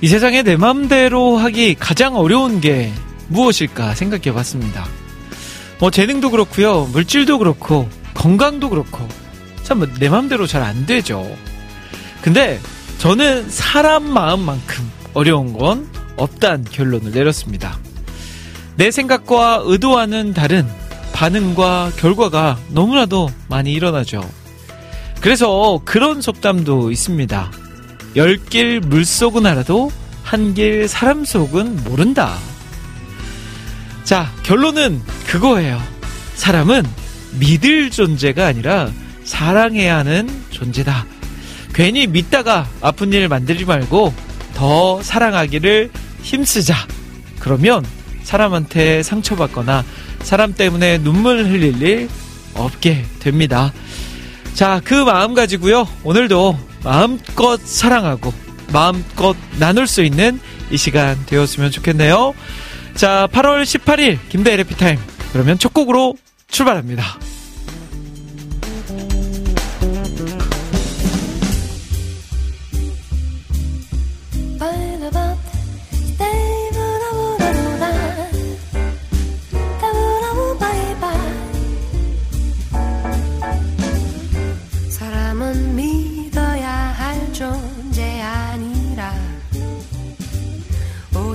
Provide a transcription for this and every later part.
이 세상에 내 맘대로 하기 가장 어려운 게 무엇일까 생각해 봤습니다. 뭐 재능도 그렇고요. 물질도 그렇고 건강도 그렇고 참 내 맘대로 잘 안 되죠. 근데 저는 사람 마음만큼 어려운 건 없단 결론을 내렸습니다. 내 생각과 의도와는 다른 반응과 결과가 너무나도 많이 일어나죠. 그래서 그런 속담도 있습니다. 열길 물속은 알아도 한길 사람 속은 모른다. 자, 결론은 그거예요. 사람은 믿을 존재가 아니라 사랑해야 하는 존재다. 괜히 믿다가 아픈 일 만들지 말고 더 사랑하기를 힘쓰자. 그러면 사람한테 상처받거나 사람 때문에 눈물 흘릴 일 없게 됩니다. 자, 그 마음 가지고요. 오늘도 마음껏 사랑하고 마음껏 나눌 수 있는 이 시간 되었으면 좋겠네요. 자, 8월 18일 김대 LP타임. 그러면 첫 곡으로 출발합니다.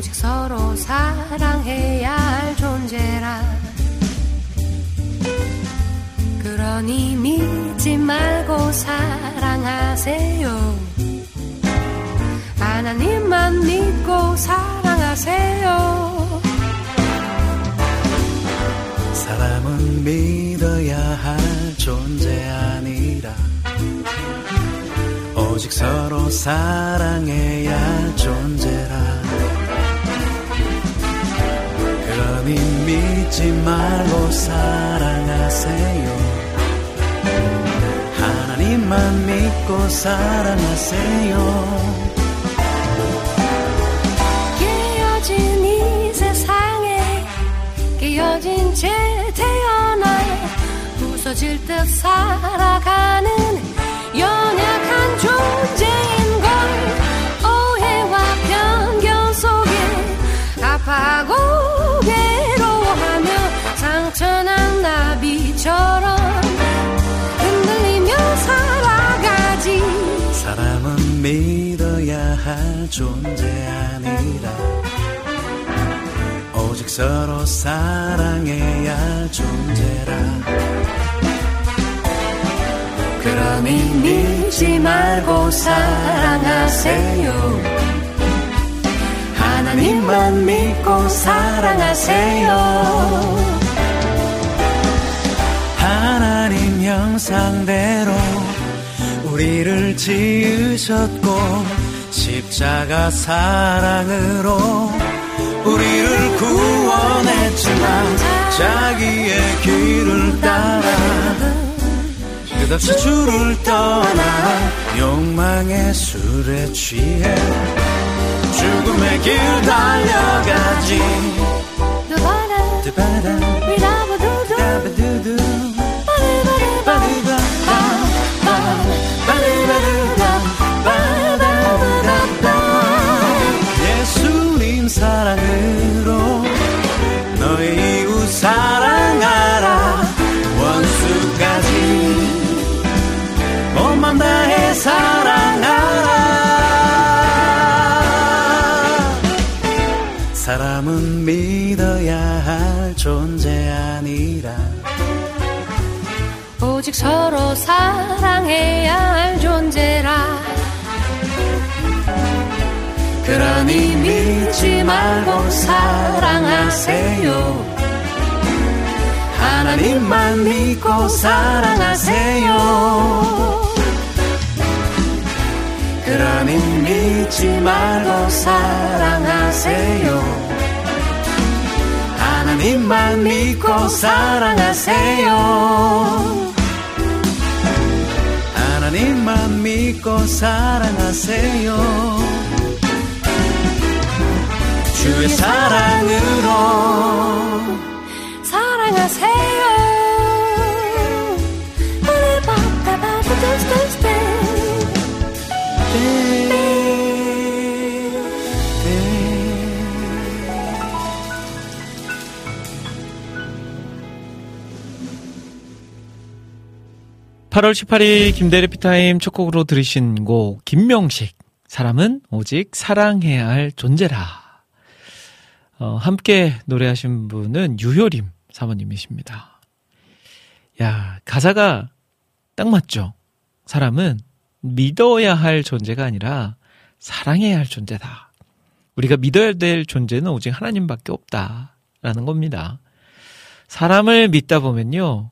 오직 서로 사랑해야 할 존재라. 그러니 믿지 말고 사랑하세요. 하나님만 믿고 사랑하세요. 사람은 믿어야 할 존재 아니라. 오직 서로 사랑해야 할 존재 믿지 말고 사랑하세요. 하나님만 믿고 사랑하세요. 깨어진 이 세상에 깨어진 채 태어나 부서질 듯 살아가는 연약한 존재인 걸 오해와 편견 속에 아파하고 상처난 나비처럼 흔들리며 살아가지. 사람은 믿어야 할 존재 아니라 오직 서로 사랑해야 할 존재라. 그러니 믿지 말고 사랑하세요. 하나님만 믿고 사랑하세요 하나님 형상대로 우리를 지으셨고 십자가 사랑으로 우리를 구원했지만 자기의 길을 따라 끝없이 주를 떠나 욕망의 술에 취해 죽음의 길 달려가지. 드바라 다바두 사랑하라. 사람 사람은 믿어야 할 존재 아니라. 오직 서로 사랑해야 할 존재라. 그러니 믿지 말고 사랑하세요. 하나님만 믿고 사랑하세요 그러니 믿지 말고 사랑하세요. 하나님만 믿고 사랑하세요. 하나님만 믿고 사랑하세요. 주의 사랑으로 사랑하세요 (8월 18일) 김대리 피타임 첫 곡으로 들으신 곡 김명식 사람은 오직 사랑해야 할 존재라 어, 함께 노래하신 분은 유효림 사모님이십니다. 야, 가사가 딱 맞죠? 사람은 믿어야 할 존재가 아니라 사랑해야 할 존재다. 우리가 믿어야 될 존재는 오직 하나님밖에 없다. 라는 겁니다. 사람을 믿다 보면요.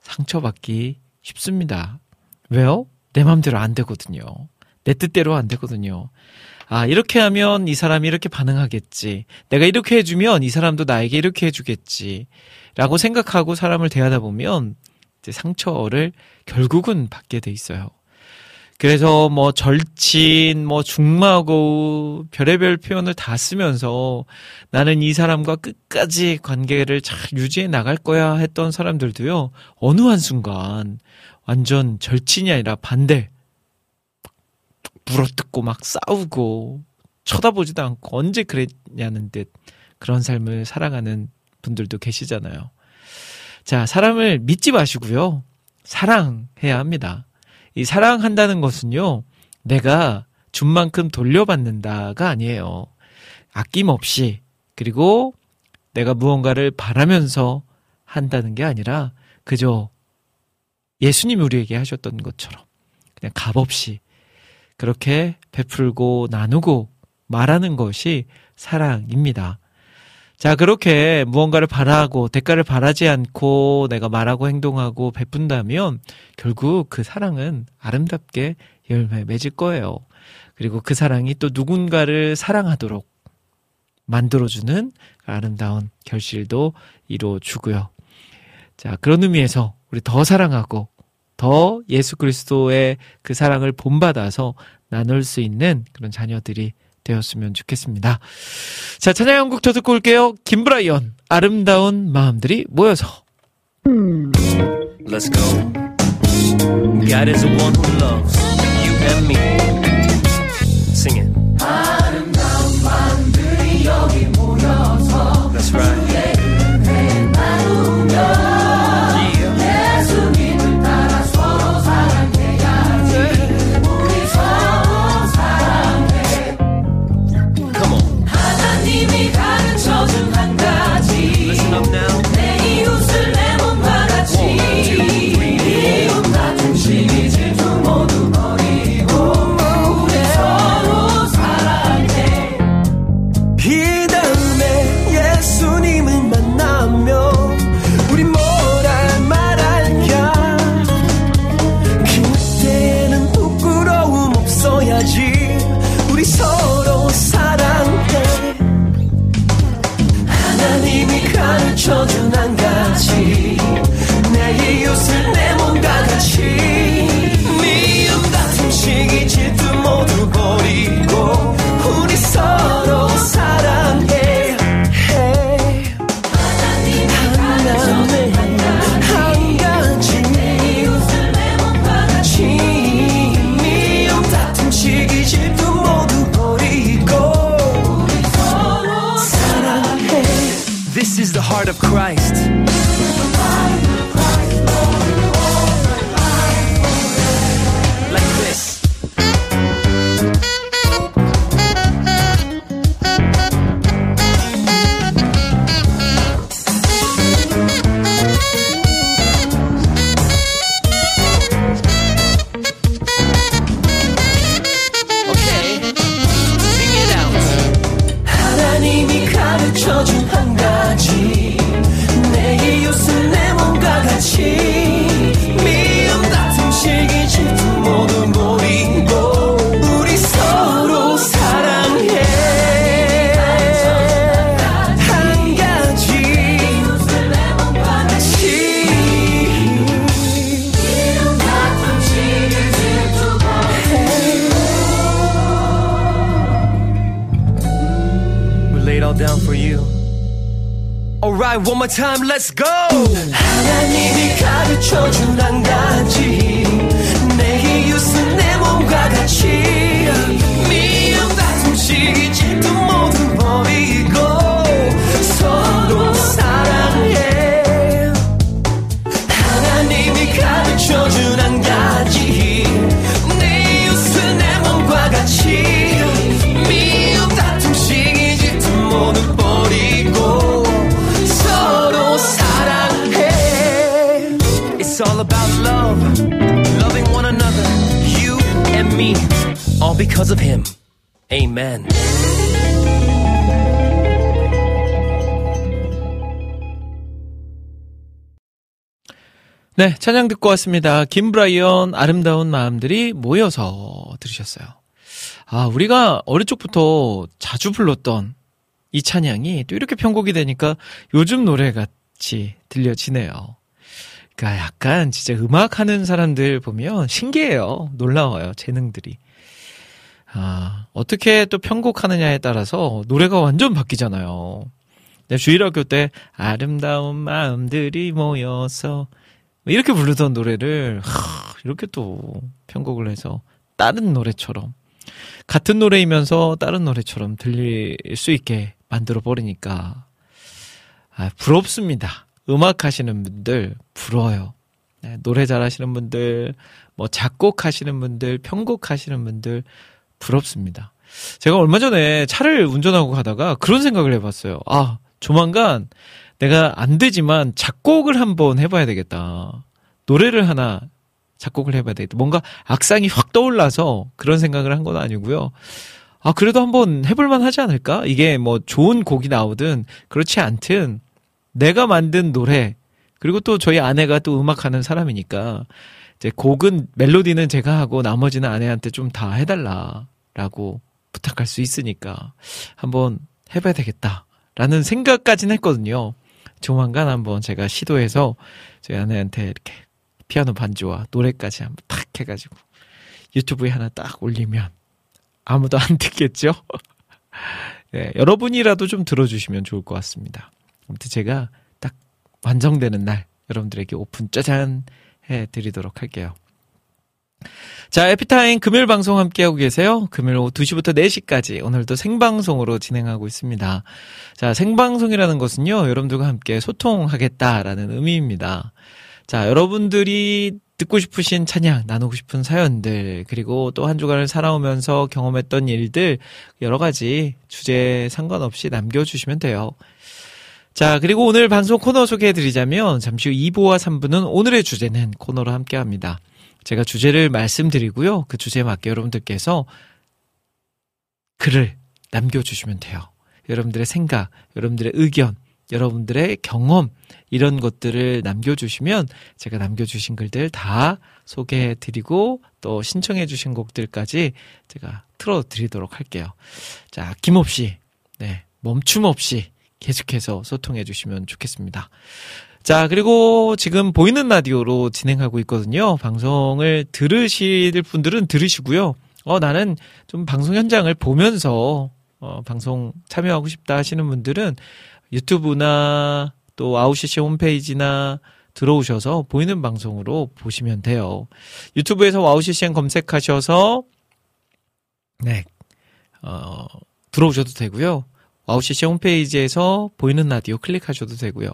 상처받기 쉽습니다. 왜요? 내 맘대로 안 되거든요. 내 뜻대로 안 되거든요. 아, 이렇게 하면 이 사람이 이렇게 반응하겠지. 내가 이렇게 해주면 이 사람도 나에게 이렇게 해주겠지. 라고 생각하고 사람을 대하다 보면 이제 상처를 결국은 받게 돼 있어요. 그래서 뭐 절친, 뭐 중마고 별의별 표현을 다 쓰면서 나는 이 사람과 끝까지 관계를 잘 유지해 나갈 거야 했던 사람들도요. 어느 한순간 완전 절친이 아니라 반대. 물어뜯고 막 싸우고 쳐다보지도 않고 언제 그랬냐는 듯 그런 삶을 살아가는 분들도 계시잖아요. 자, 사람을 믿지 마시고요. 사랑해야 합니다. 이 사랑한다는 것은요, 내가 준 만큼 돌려받는다가 아니에요. 아낌없이, 그리고 내가 무언가를 바라면서 한다는 게 아니라, 그저 예수님이 우리에게 하셨던 것처럼, 그냥 값없이, 그렇게 베풀고 나누고 말하는 것이 사랑입니다. 자, 그렇게 무언가를 바라고 대가를 바라지 않고 내가 말하고 행동하고 베푼다면 결국 그 사랑은 아름답게 열매 맺을 거예요. 그리고 그 사랑이 또 누군가를 사랑하도록 만들어주는 아름다운 결실도 이루어주고요. 자, 그런 의미에서 우리 더 사랑하고 더 예수 그리스도의 그 사랑을 본받아서 나눌 수 있는 그런 자녀들이 되었으면 좋겠습니다. 자, 찬양한곡 더 듣고 올게요. 김브라이언, 아름다운 마음들이 모여서. Let's go. God is the one who loves you and me. Sing it. 아름다운 마음들이 여기 모여서 That's right. heart of Christ. Alright, one more time, let's go! 하나님이 가르쳐 준 한 가지. 내 이웃은 내 몸과 같이. 미움 다툼 시기 질투 모두 버리고 네, 찬양 듣고 왔습니다. 김브라이언 아름다운 마음들이 모여서 들으셨어요. 아, 우리가 어릴 적부터 자주 불렀던 이 찬양이 또 이렇게 편곡이 되니까 요즘 노래 같이 들려지네요. 그러니까 약간 진짜 음악 하는 사람들 보면 신기해요. 놀라워요. 재능들이. 아, 어떻게 또 편곡하느냐에 따라서 노래가 완전 바뀌잖아요. 내 주일학교 때 아름다운 마음들이 모여서 이렇게 부르던 노래를 하, 이렇게 또 편곡을 해서 다른 노래처럼 같은 노래이면서 다른 노래처럼 들릴 수 있게 만들어 버리니까 아, 부럽습니다. 음악 하시는 분들 부러워요. 네, 노래 잘하시는 분들, 뭐 작곡하시는 분들, 편곡하시는 분들 부럽습니다. 제가 얼마 전에 차를 운전하고 가다가 그런 생각을 해봤어요. 아, 조만간 내가 안 되지만 작곡을 한번 해봐야 되겠다. 노래를 하나 작곡을 해봐야 되겠다. 뭔가 악상이 확 떠올라서 그런 생각을 한 건 아니고요. 아, 그래도 한번 해볼만 하지 않을까? 이게 뭐 좋은 곡이 나오든 그렇지 않든 내가 만든 노래, 그리고 또 저희 아내가 또 음악하는 사람이니까 이제 곡은 멜로디는 제가 하고 나머지는 아내한테 좀 다 해달라라고 부탁할 수 있으니까 한번 해봐야 되겠다라는 생각까지는 했거든요. 조만간 한번 제가 시도해서 저희 아내한테 이렇게 피아노 반주와 노래까지 한번 탁 해가지고 유튜브에 하나 딱 올리면 아무도 안 듣겠죠? 네, 여러분이라도 좀 들어주시면 좋을 것 같습니다. 아무튼 제가 딱 완성되는 날 여러분들에게 오픈 짜잔 해드리도록 할게요. 자, 에피타임 금요일 방송 함께하고 계세요. 금요일 오후 2시부터 4시까지 오늘도 생방송으로 진행하고 있습니다. 자, 생방송이라는 것은요, 여러분들과 함께 소통하겠다라는 의미입니다. 자, 여러분들이 듣고 싶으신 찬양, 나누고 싶은 사연들, 그리고 또 한 주간을 살아오면서 경험했던 일들, 여러 가지 주제 상관없이 남겨주시면 돼요. 자, 그리고 오늘 방송 코너 소개해 드리자면, 잠시 후 2부와 3부는 오늘의 주제는 코너로 함께 합니다. 제가 주제를 말씀드리고요. 그 주제에 맞게 여러분들께서 글을 남겨주시면 돼요. 여러분들의 생각, 여러분들의 의견, 여러분들의 경험, 이런 것들을 남겨주시면 제가 남겨주신 글들 다 소개해드리고 또 신청해주신 곡들까지 제가 틀어드리도록 할게요. 자, 김없이, 네, 멈춤 없이 계속해서 소통해주시면 좋겠습니다. 자, 그리고 지금 보이는 라디오로 진행하고 있거든요. 방송을 들으실 분들은 들으시고요. 어, 나는 좀 방송 현장을 보면서, 어, 방송 참여하고 싶다 하시는 분들은 유튜브나 또 아웃CC 홈페이지나 들어오셔서 보이는 방송으로 보시면 돼요. 유튜브에서 와우CCN 검색하셔서, 네, 어, 들어오셔도 되고요. 와우CCM 홈페이지에서 보이는 라디오 클릭하셔도 되고요.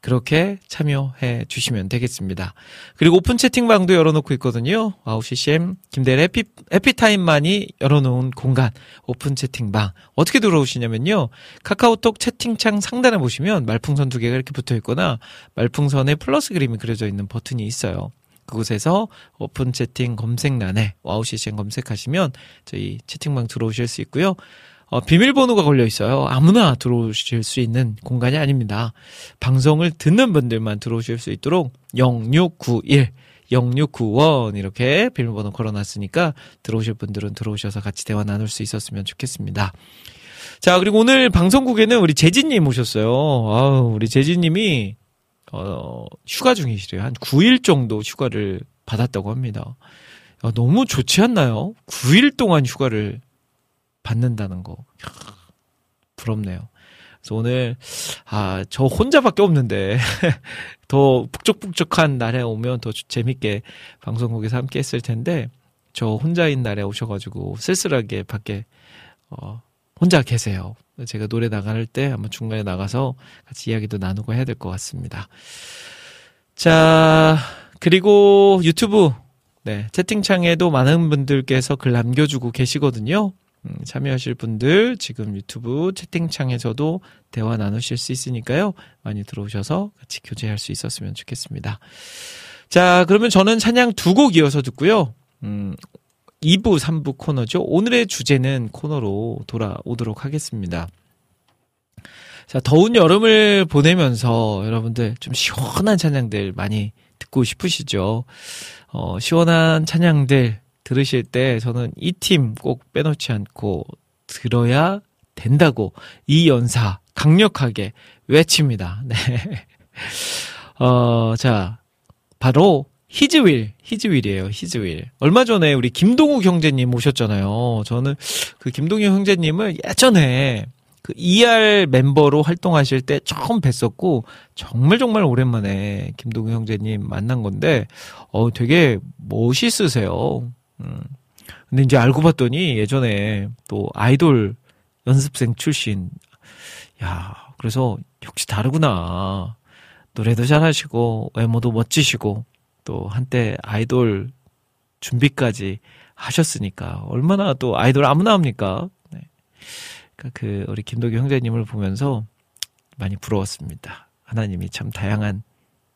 그렇게 참여해 주시면 되겠습니다. 그리고 오픈 채팅방도 열어놓고 있거든요. 와우 CCM 김대일의 해피, 해피타임만이 열어놓은 공간 오픈 채팅방 어떻게 들어오시냐면요. 카카오톡 채팅창 상단에 보시면 말풍선 두 개가 이렇게 붙어 있거나 말풍선에 플러스 그림이 그려져 있는 버튼이 있어요. 그곳에서 오픈 채팅 검색란에 와우 CCM 검색하시면 저희 채팅방 들어오실 수 있고요. 어, 비밀번호가 걸려 있어요. 아무나 들어오실 수 있는 공간이 아닙니다. 방송을 듣는 분들만 들어오실 수 있도록 0691 0691 이렇게 비밀번호 걸어놨으니까 들어오실 분들은 들어오셔서 같이 대화 나눌 수 있었으면 좋겠습니다. 자, 그리고 오늘 방송국에는 우리 재진님 오셨어요. 아우, 우리 재진님이, 어, 휴가 중이시래요. 한 9일 정도 휴가를 받았다고 합니다. 야, 너무 좋지 않나요? 9일 동안 휴가를 받는다는 거. 부럽네요. 그래서 오늘 아 저 혼자밖에 없는데 더 북적북적한 날에 오면 더 재밌게 방송국에서 함께 했을 텐데 저 혼자인 날에 오셔가지고 쓸쓸하게 밖에 어 혼자 계세요. 제가 노래 나갈 때 한번 중간에 나가서 같이 이야기도 나누고 해야 될 것 같습니다. 자, 그리고 유튜브, 네, 채팅창에도 많은 분들께서 글 남겨주고 계시거든요. 음, 참여하실 분들 지금 유튜브 채팅창에서도 대화 나누실 수 있으니까요. 많이 들어오셔서 같이 교제할 수 있었으면 좋겠습니다. 자, 그러면 저는 찬양 두 곡 이어서 듣고요. 음, 2부, 3부 코너죠. 오늘의 주제는 코너로 돌아오도록 하겠습니다. 자, 더운 여름을 보내면서 여러분들 좀 시원한 찬양들 많이 듣고 싶으시죠? 어, 시원한 찬양들 들으실 때 저는 이 팀 꼭 빼놓지 않고 들어야 된다고 이 연사 강력하게 외칩니다. 네. 어, 자, 바로 히즈윌, 히즈윌이에요, 히즈윌. 얼마 전에 우리 김동욱 형제님 오셨잖아요. 저는 그 김동욱 형제님을 예전에 그 ER 멤버로 활동하실 때 처음 뵀었고, 정말 정말 오랜만에 김동욱 형제님 만난 건데, 어, 되게 멋있으세요. 음. 근데 이제 알고 봤더니 예전에 또 아이돌 연습생 출신. 야, 그래서 역시 다르구나. 노래도 잘하시고, 외모도 멋지시고, 또 한때 아이돌 준비까지 하셨으니까 얼마나 또 아이돌 아무나 합니까? 네. 그러니까 그 우리 김도규 형제님을 보면서 많이 부러웠습니다. 하나님이 참 다양한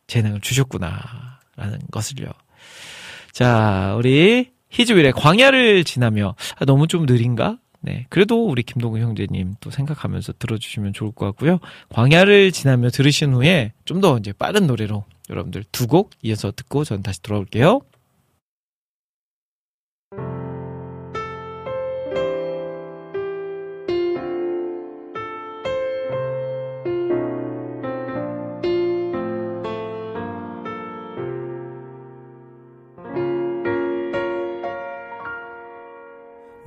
재능을 주셨구나라는 것을요. 자, 우리 히즈윌의 광야를 지나며 아, 너무 좀 느린가? 네. 그래도 우리 김동우 형제님 또 생각하면서 들어주시면 좋을 것 같고요. 광야를 지나며 들으신 후에 좀 더 이제 빠른 노래로 여러분들 두 곡 이어서 듣고 저는 다시 돌아올게요.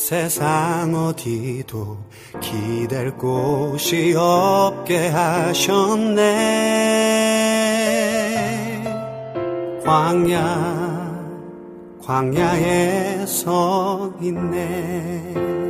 세상 어디도 기댈 곳이 없게 하셨네. 광야 광야에 서 있네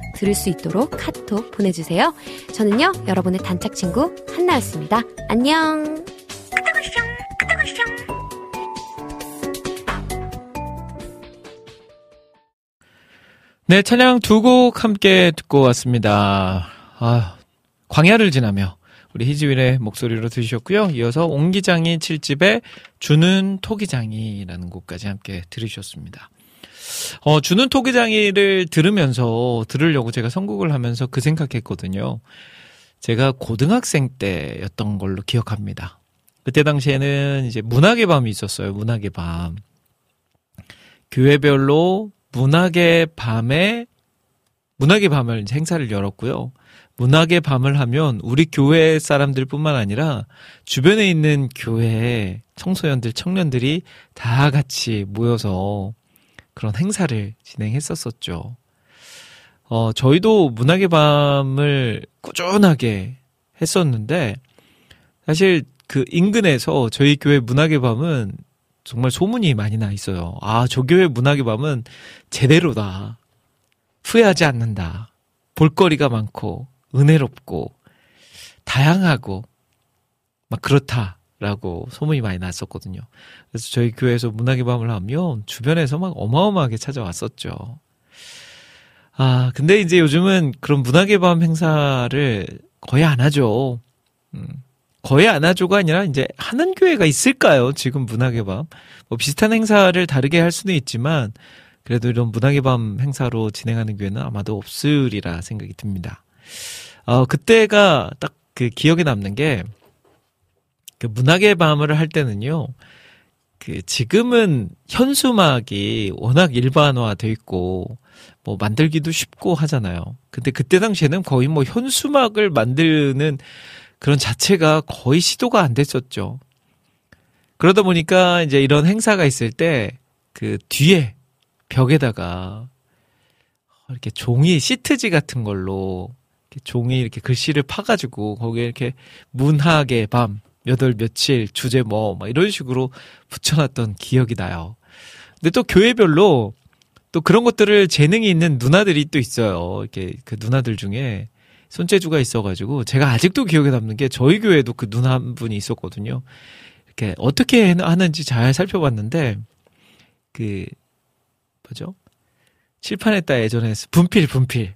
들을 수 있도록 카톡 보내주세요. 저는요, 여러분의 단짝 친구 한나였습니다. 안녕! 네, 찬양 두 곡 함께 듣고 왔습니다. 아, 광야를 지나며 우리 희지윈의 목소리로 들으셨고요. 이어서 옹기장이 7집에 주는 토기장이라는 곡까지 함께 들으셨습니다. 어, 주는 토기장이를 들으면서 들으려고 제가 선곡을 하면서 그 생각했거든요. 제가 고등학생 때였던 걸로 기억합니다. 그때 당시에는 이제 문학의 밤이 있었어요. 문학의 밤. 교회별로 문학의 밤에 문학의 밤을 행사를 열었고요. 문학의 밤을 하면 우리 교회 사람들뿐만 아니라 주변에 있는 교회 청소년들, 청년들이 다 같이 모여서 그런 행사를 진행했었었죠. 어, 저희도 문학의 밤을 꾸준하게 했었는데, 사실 그 인근에서 저희 교회 문학의 밤은 정말 소문이 많이 나 있어요. 아, 저 교회 문학의 밤은 제대로다. 후회하지 않는다. 볼거리가 많고, 은혜롭고, 다양하고, 막 그렇다. 라고 소문이 많이 났었거든요. 그래서 저희 교회에서 문학의 밤을 하면 주변에서 막 어마어마하게 찾아왔었죠. 아, 근데 이제 요즘은 그런 문학의 밤 행사를 거의 안 하죠. 음, 거의 안 하죠가 아니라 이제 하는 교회가 있을까요? 지금 문학의 밤. 뭐 비슷한 행사를 다르게 할 수는 있지만 그래도 이런 문학의 밤 행사로 진행하는 교회는 아마도 없으리라 생각이 듭니다. 어, 그때가 딱 그 기억에 남는 게 그 문학의 밤을 할 때는요. 그 지금은 현수막이 워낙 일반화돼 있고 뭐 만들기도 쉽고 하잖아요. 근데 그때 당시에는 거의 뭐 현수막을 만드는 그런 자체가 거의 시도가 안 됐었죠. 그러다 보니까 이제 이런 행사가 있을 때 그 뒤에 벽에다가 이렇게 종이 시트지 같은 걸로 이렇게 종이 이렇게 글씨를 파가지고 거기에 이렇게 문학의 밤 몇월 며칠 주제 뭐, 막 이런 식으로 붙여놨던 기억이 나요. 근데 또 교회별로 또 그런 것들을 재능이 있는 누나들이 또 있어요. 이렇게 그 누나들 중에 손재주가 있어가지고 제가 아직도 기억에 남는 게 저희 교회에도 그 누나 한 분이 있었거든요. 이렇게 어떻게 하는지 잘 살펴봤는데 그 뭐죠? 칠판에다 예전에 분필 분필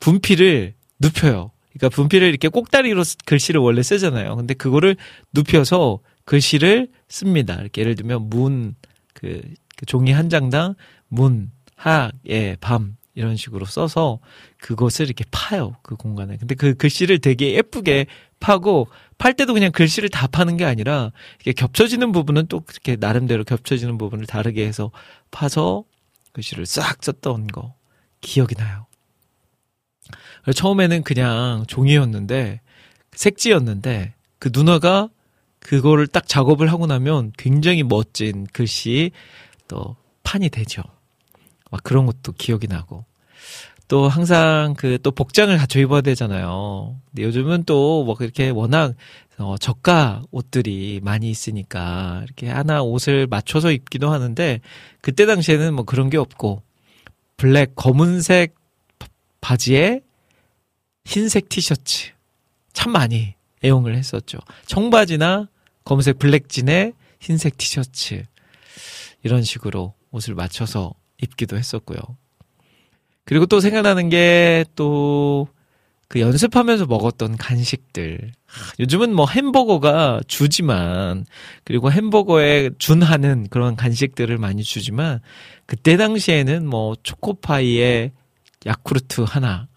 분필을 눕혀요. 그러니까 분필을 이렇게 꼭다리로 글씨를 원래 쓰잖아요. 근데 그거를 눕혀서 글씨를 씁니다. 이렇게 예를 들면 문, 그, 그 종이 한 장당 문, 학, 예, 밤 이런 식으로 써서 그것을 이렇게 파요. 그 공간에. 근데 그 글씨를 되게 예쁘게 파고 팔 때도 그냥 글씨를 다 파는 게 아니라 이게 겹쳐지는 부분은 또 그렇게 나름대로 겹쳐지는 부분을 다르게 해서 파서 글씨를 싹 썼던 거 기억이 나요. 처음에는 그냥 종이였는데 색지였는데 그 누나가 그거를 딱 작업을 하고 나면 굉장히 멋진 글씨 또 판이 되죠. 막 그런 것도 기억이 나고 또 항상 그 또 복장을 갖춰 입어야 되잖아요. 근데 요즘은 또뭐 그렇게 워낙 어 저가 옷들이 많이 있으니까 이렇게 하나 옷을 맞춰서 입기도 하는데 그때 당시에는 뭐 그런 게 없고 블랙 검은색 바지에 흰색 티셔츠 참 많이 애용을 했었죠. 청바지나 검은색 블랙진에 흰색 티셔츠 이런 식으로 옷을 맞춰서 입기도 했었고요. 그리고 또 생각나는 게 또 그 연습하면서 먹었던 간식들. 요즘은 뭐 햄버거가 주지만 그리고 햄버거에 준하는 그런 간식들을 많이 주지만 그때 당시에는 뭐 초코파이에 야쿠르트 하나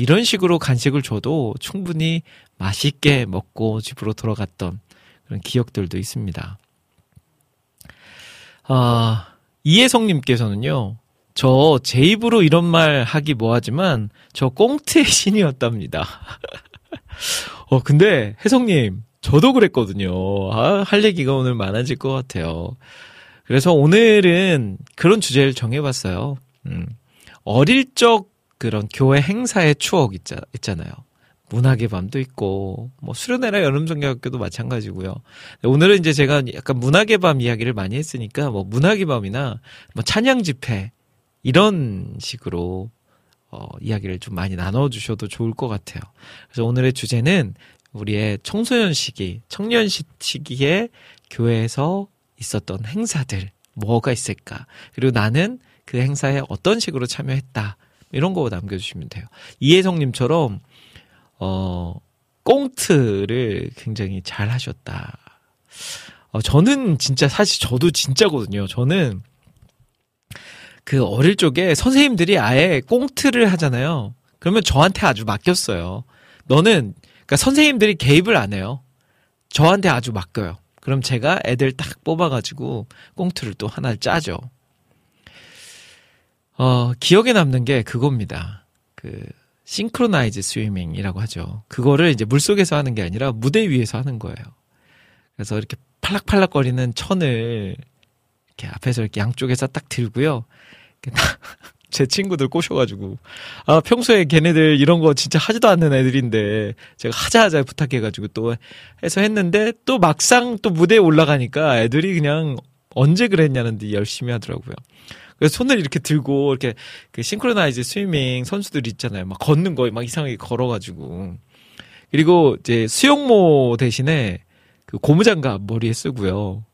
이런 식으로 간식을 줘도 충분히 맛있게 먹고 집으로 돌아갔던 그런 기억들도 있습니다. 아, 이혜성님께서는요, 저 제 입으로 이런 말 하기 뭐하지만 저 꽁트의 신이었답니다. 어, 근데 혜성님, 저도 그랬거든요. 아, 할 얘기가 오늘 많아질 것 같아요. 그래서 오늘은 그런 주제를 정해봤어요. 음, 어릴 적 그런 교회 행사의 추억 있자, 있잖아요. 문학의 밤도 있고 뭐 수련회나 여름성경학교도 마찬가지고요. 오늘은 이제 제가 약간 문학의 밤 이야기를 많이 했으니까 뭐 문학의 밤이나 뭐 찬양 집회 이런 식으로 어, 이야기를 좀 많이 나눠 주셔도 좋을 것 같아요. 그래서 오늘의 주제는 우리의 청소년 시기, 청년 시기에 교회에서 있었던 행사들 뭐가 있을까? 그리고 나는 그 행사에 어떤 식으로 참여했다. 이런 거 남겨주시면 돼요. 이혜성님처럼 어, 꽁트를 굉장히 잘 하셨다. 어, 저는 진짜 사실 저도 진짜거든요. 저는 그 어릴 적에 선생님들이 아예 꽁트를 하잖아요. 그러면 저한테 아주 맡겼어요. 너는 그러니까 선생님들이 개입을 안 해요. 저한테 아주 맡겨요. 그럼 제가 애들 딱 뽑아가지고 꽁트를 또 하나 짜죠. 어, 기억에 남는 게 그겁니다. 그 싱크로나이즈 스위밍이라고 하죠. 그거를 이제 물속에서 하는 게 아니라 무대 위에서 하는 거예요. 그래서 이렇게 팔락팔락거리는 천을 이렇게 앞에서 이렇게 양쪽에서 딱 들고요. 제 친구들 꼬셔가지고 아 평소에 걔네들 이런 거 진짜 하지도 않는 애들인데 제가 하자 하자 부탁해가지고 또 해서 했는데 또 막상 또 무대에 올라가니까 애들이 그냥 언제 그랬냐는 데 열심히 하더라고요. 그래서 손을 이렇게 들고 이렇게 그 싱크로나이즈 스위밍 선수들 있잖아요. 막 걷는 거 막 이상하게 걸어가지고 그리고 이제 수영모 대신에 그 고무장갑 머리에 쓰고요.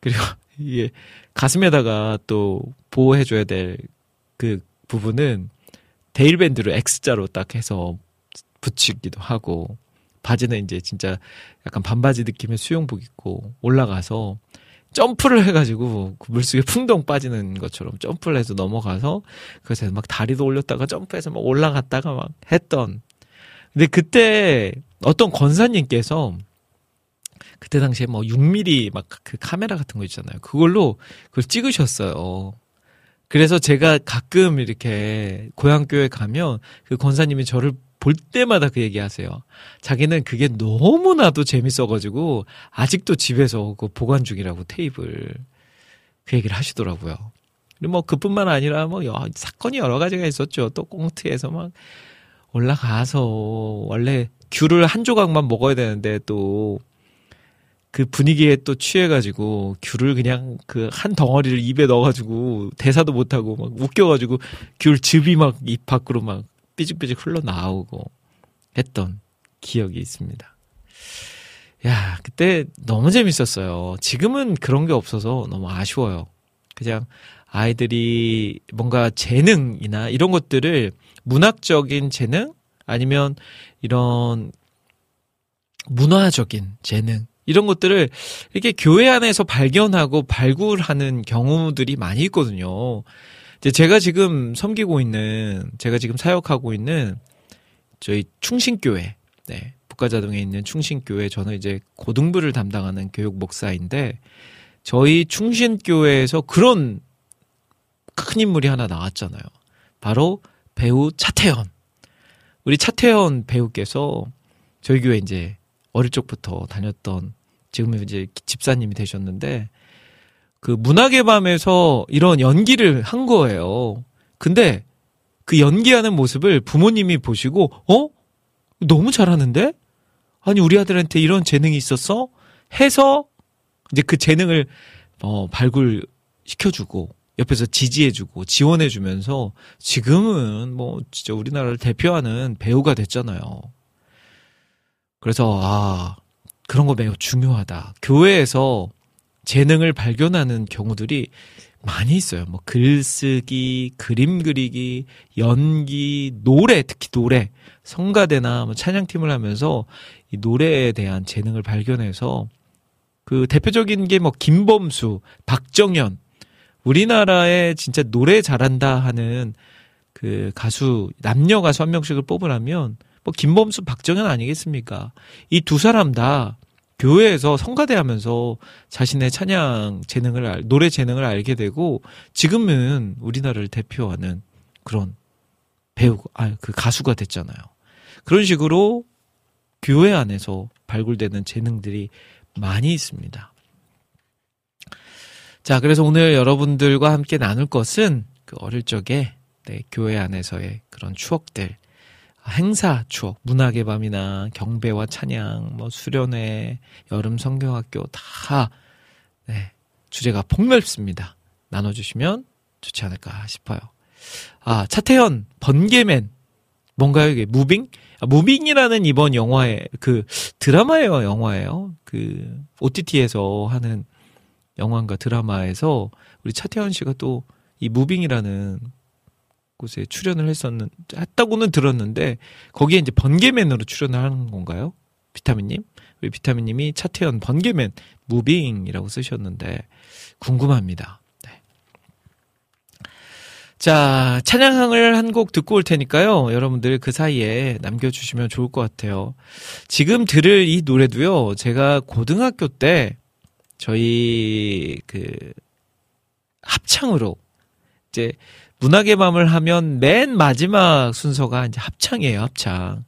그리고 이게 가슴에다가 또 보호해줘야 될 그 부분은 데일밴드로 X자로 딱 해서 붙이기도 하고 바지는 이제 진짜 약간 반바지 느낌의 수영복 입고 올라가서 점프를 해가지고 그 물속에 풍덩 빠지는 것처럼 점프를 해서 넘어가서 그래서 막 다리도 올렸다가 점프해서 막 올라갔다가 막 했던. 근데 그때 어떤 권사님께서 그때 당시에 뭐 6mm 막 그 카메라 같은 거 있잖아요. 그걸로 그걸 찍으셨어요. 그래서 제가 가끔 이렇게 고향교회 가면 그 권사님이 저를 볼 때마다 그 얘기 하세요. 자기는 그게 너무나도 재밌어가지고, 아직도 집에서 그 보관 중이라고 테이블, 그 얘기를 하시더라고요. 뭐 그뿐만 아니라 뭐, 사건이 여러 가지가 있었죠. 또 꽁트에서 막 올라가서, 원래 귤을 한 조각만 먹어야 되는데 또, 그 분위기에 또 취해가지고 귤을 그냥 그 한 덩어리를 입에 넣어가지고 대사도 못하고 막 웃겨가지고 귤 즙이 막 입 밖으로 막 삐죽삐죽 흘러나오고 했던 기억이 있습니다. 야, 그때 너무 재밌었어요. 지금은 그런 게 없어서 너무 아쉬워요. 그냥 아이들이 뭔가 재능이나 이런 것들을 문학적인 재능 아니면 이런 문화적인 재능 이런 것들을 이렇게 교회 안에서 발견하고 발굴하는 경우들이 많이 있거든요. 이제 제가 지금 섬기고 있는, 제가 지금 사역하고 있는 저희 충신교회, 네, 북가자동에 있는 충신교회, 저는 이제 고등부를 담당하는 교육 목사인데, 저희 충신교회에서 그런 큰 인물이 하나 나왔잖아요. 바로 배우 차태현. 우리 차태현 배우께서 저희 교회 이제 어릴 적부터 다녔던 지금은 이제 집사님이 되셨는데 그 문학의 밤에서 이런 연기를 한 거예요. 근데 그 연기하는 모습을 부모님이 보시고, 어? 너무 잘하는데? 아니, 우리 아들한테 이런 재능이 있었어? 해서 이제 그 재능을 어, 발굴 시켜주고, 옆에서 지지해주고, 지원해주면서 지금은 뭐 진짜 우리나라를 대표하는 배우가 됐잖아요. 그래서, 아, 그런 거 매우 중요하다. 교회에서 재능을 발견하는 경우들이 많이 있어요. 뭐 글쓰기, 그림 그리기, 연기, 노래, 특히 노래, 성가대나 뭐 찬양팀을 하면서 이 노래에 대한 재능을 발견해서 그 대표적인 게 뭐 김범수, 박정현, 우리나라에 진짜 노래 잘한다 하는 그 가수 남녀 가수 한 명씩을 뽑으라면 뭐 김범수 박정현 아니겠습니까? 이 두 사람 다 교회에서 성가대 하면서 자신의 찬양 재능을 알, 노래 재능을 알게 되고 지금은 우리나라를 대표하는 그런 배우 아그 가수가 됐잖아요. 그런 식으로 교회 안에서 발굴되는 재능들이 많이 있습니다. 자, 그래서 오늘 여러분들과 함께 나눌 것은 그 어릴 적에 네, 교회 안에서의 그런 추억들, 행사 추억, 문학의 밤이나 경배와 찬양, 뭐 수련회, 여름 성경학교 다 네, 주제가 폭넓습니다. 나눠주시면 좋지 않을까 싶어요. 아, 차태현, 번개맨. 뭔가요, 이게? 무빙? 아, 무빙이라는 이번 영화의, 그, 드라마예요, 영화예요. 그, OTT에서 하는 영화인가 드라마에서 우리 차태현 씨가 또 이 무빙이라는 곳에 출연을 했었는, 했다고는 들었는데, 거기에 이제 번개맨으로 출연을 하는 건가요? 비타민님? 우리 비타민님이 차태현 번개맨 무빙이라고 쓰셨는데, 궁금합니다. 자, 찬양을 한 곡 듣고 올 테니까요. 여러분들 그 사이에 남겨주시면 좋을 것 같아요. 지금 들을 이 노래도요, 제가 고등학교 때 저희 그 합창으로 이제 문학의 밤을 하면 맨 마지막 순서가 이제 합창이에요, 합창.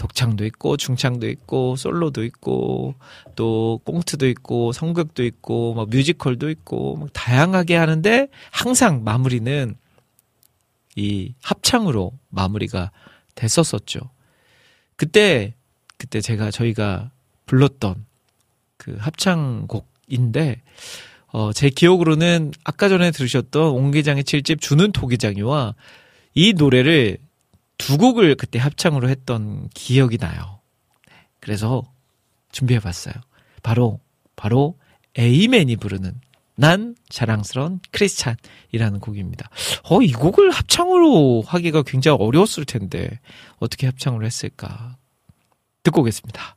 독창도 있고 중창도 있고 솔로도 있고 또 꽁트도 있고 성극도 있고 뭐 뮤지컬도 있고 막 다양하게 하는데 항상 마무리는 이 합창으로 마무리가 됐었었죠. 그때 그때 제가 저희가 불렀던 그 합창곡인데 어, 제 기억으로는 아까 전에 들으셨던 옹기장의 칠집 주는 토기장이와 이 노래를 두 곡을 그때 합창으로 했던 기억이 나요. 그래서 준비해 봤어요. 바로 바로 에이맨이 부르는 난 자랑스러운 크리스찬이라는 곡입니다. 어, 이 곡을 합창으로 하기가 굉장히 어려웠을 텐데 어떻게 합창으로 했을까? 듣고 오겠습니다.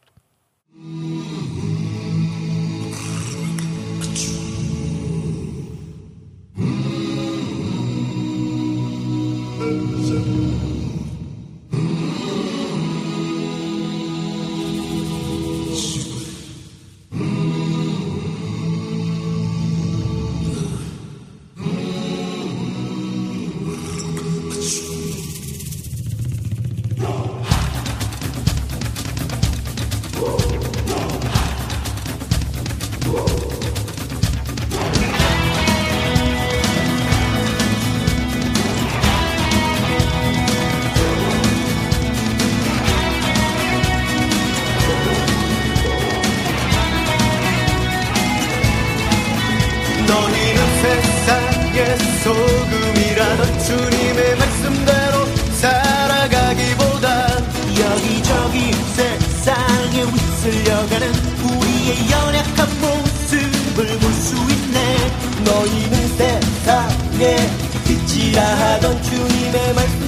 하던 주님의 말씀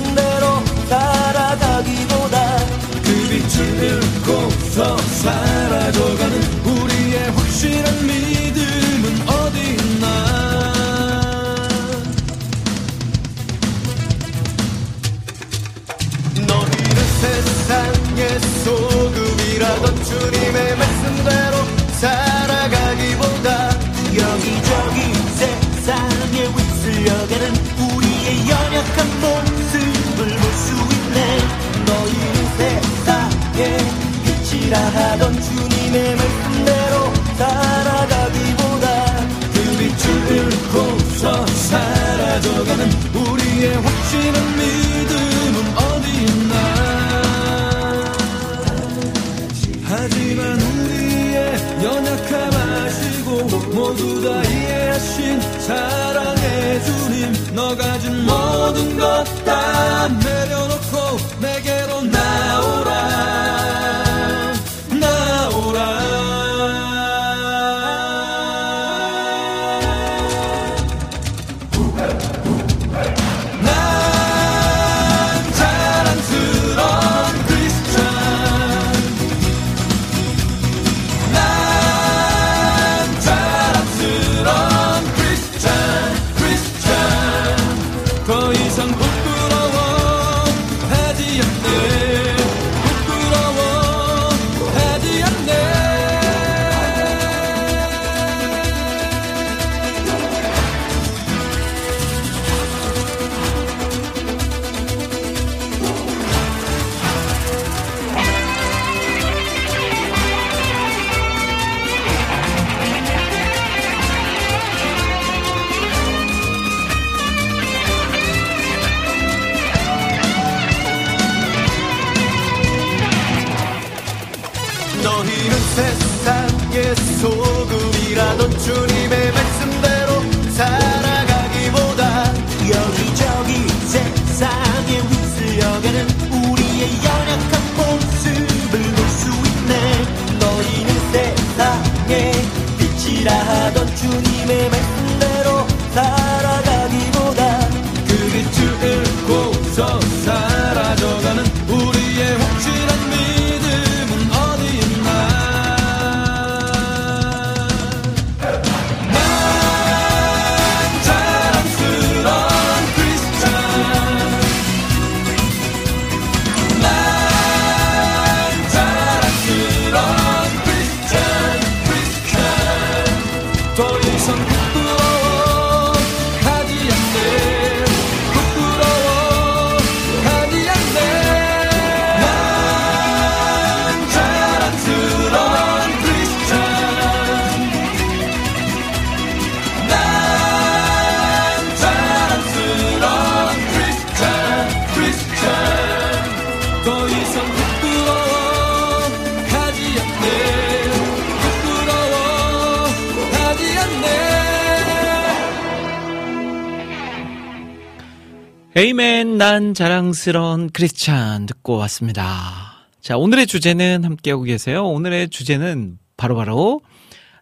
난 자랑스러운 크리스찬 듣고 왔습니다. 자 오늘의 주제는 함께하고 계세요. 오늘의 주제는 바로 바로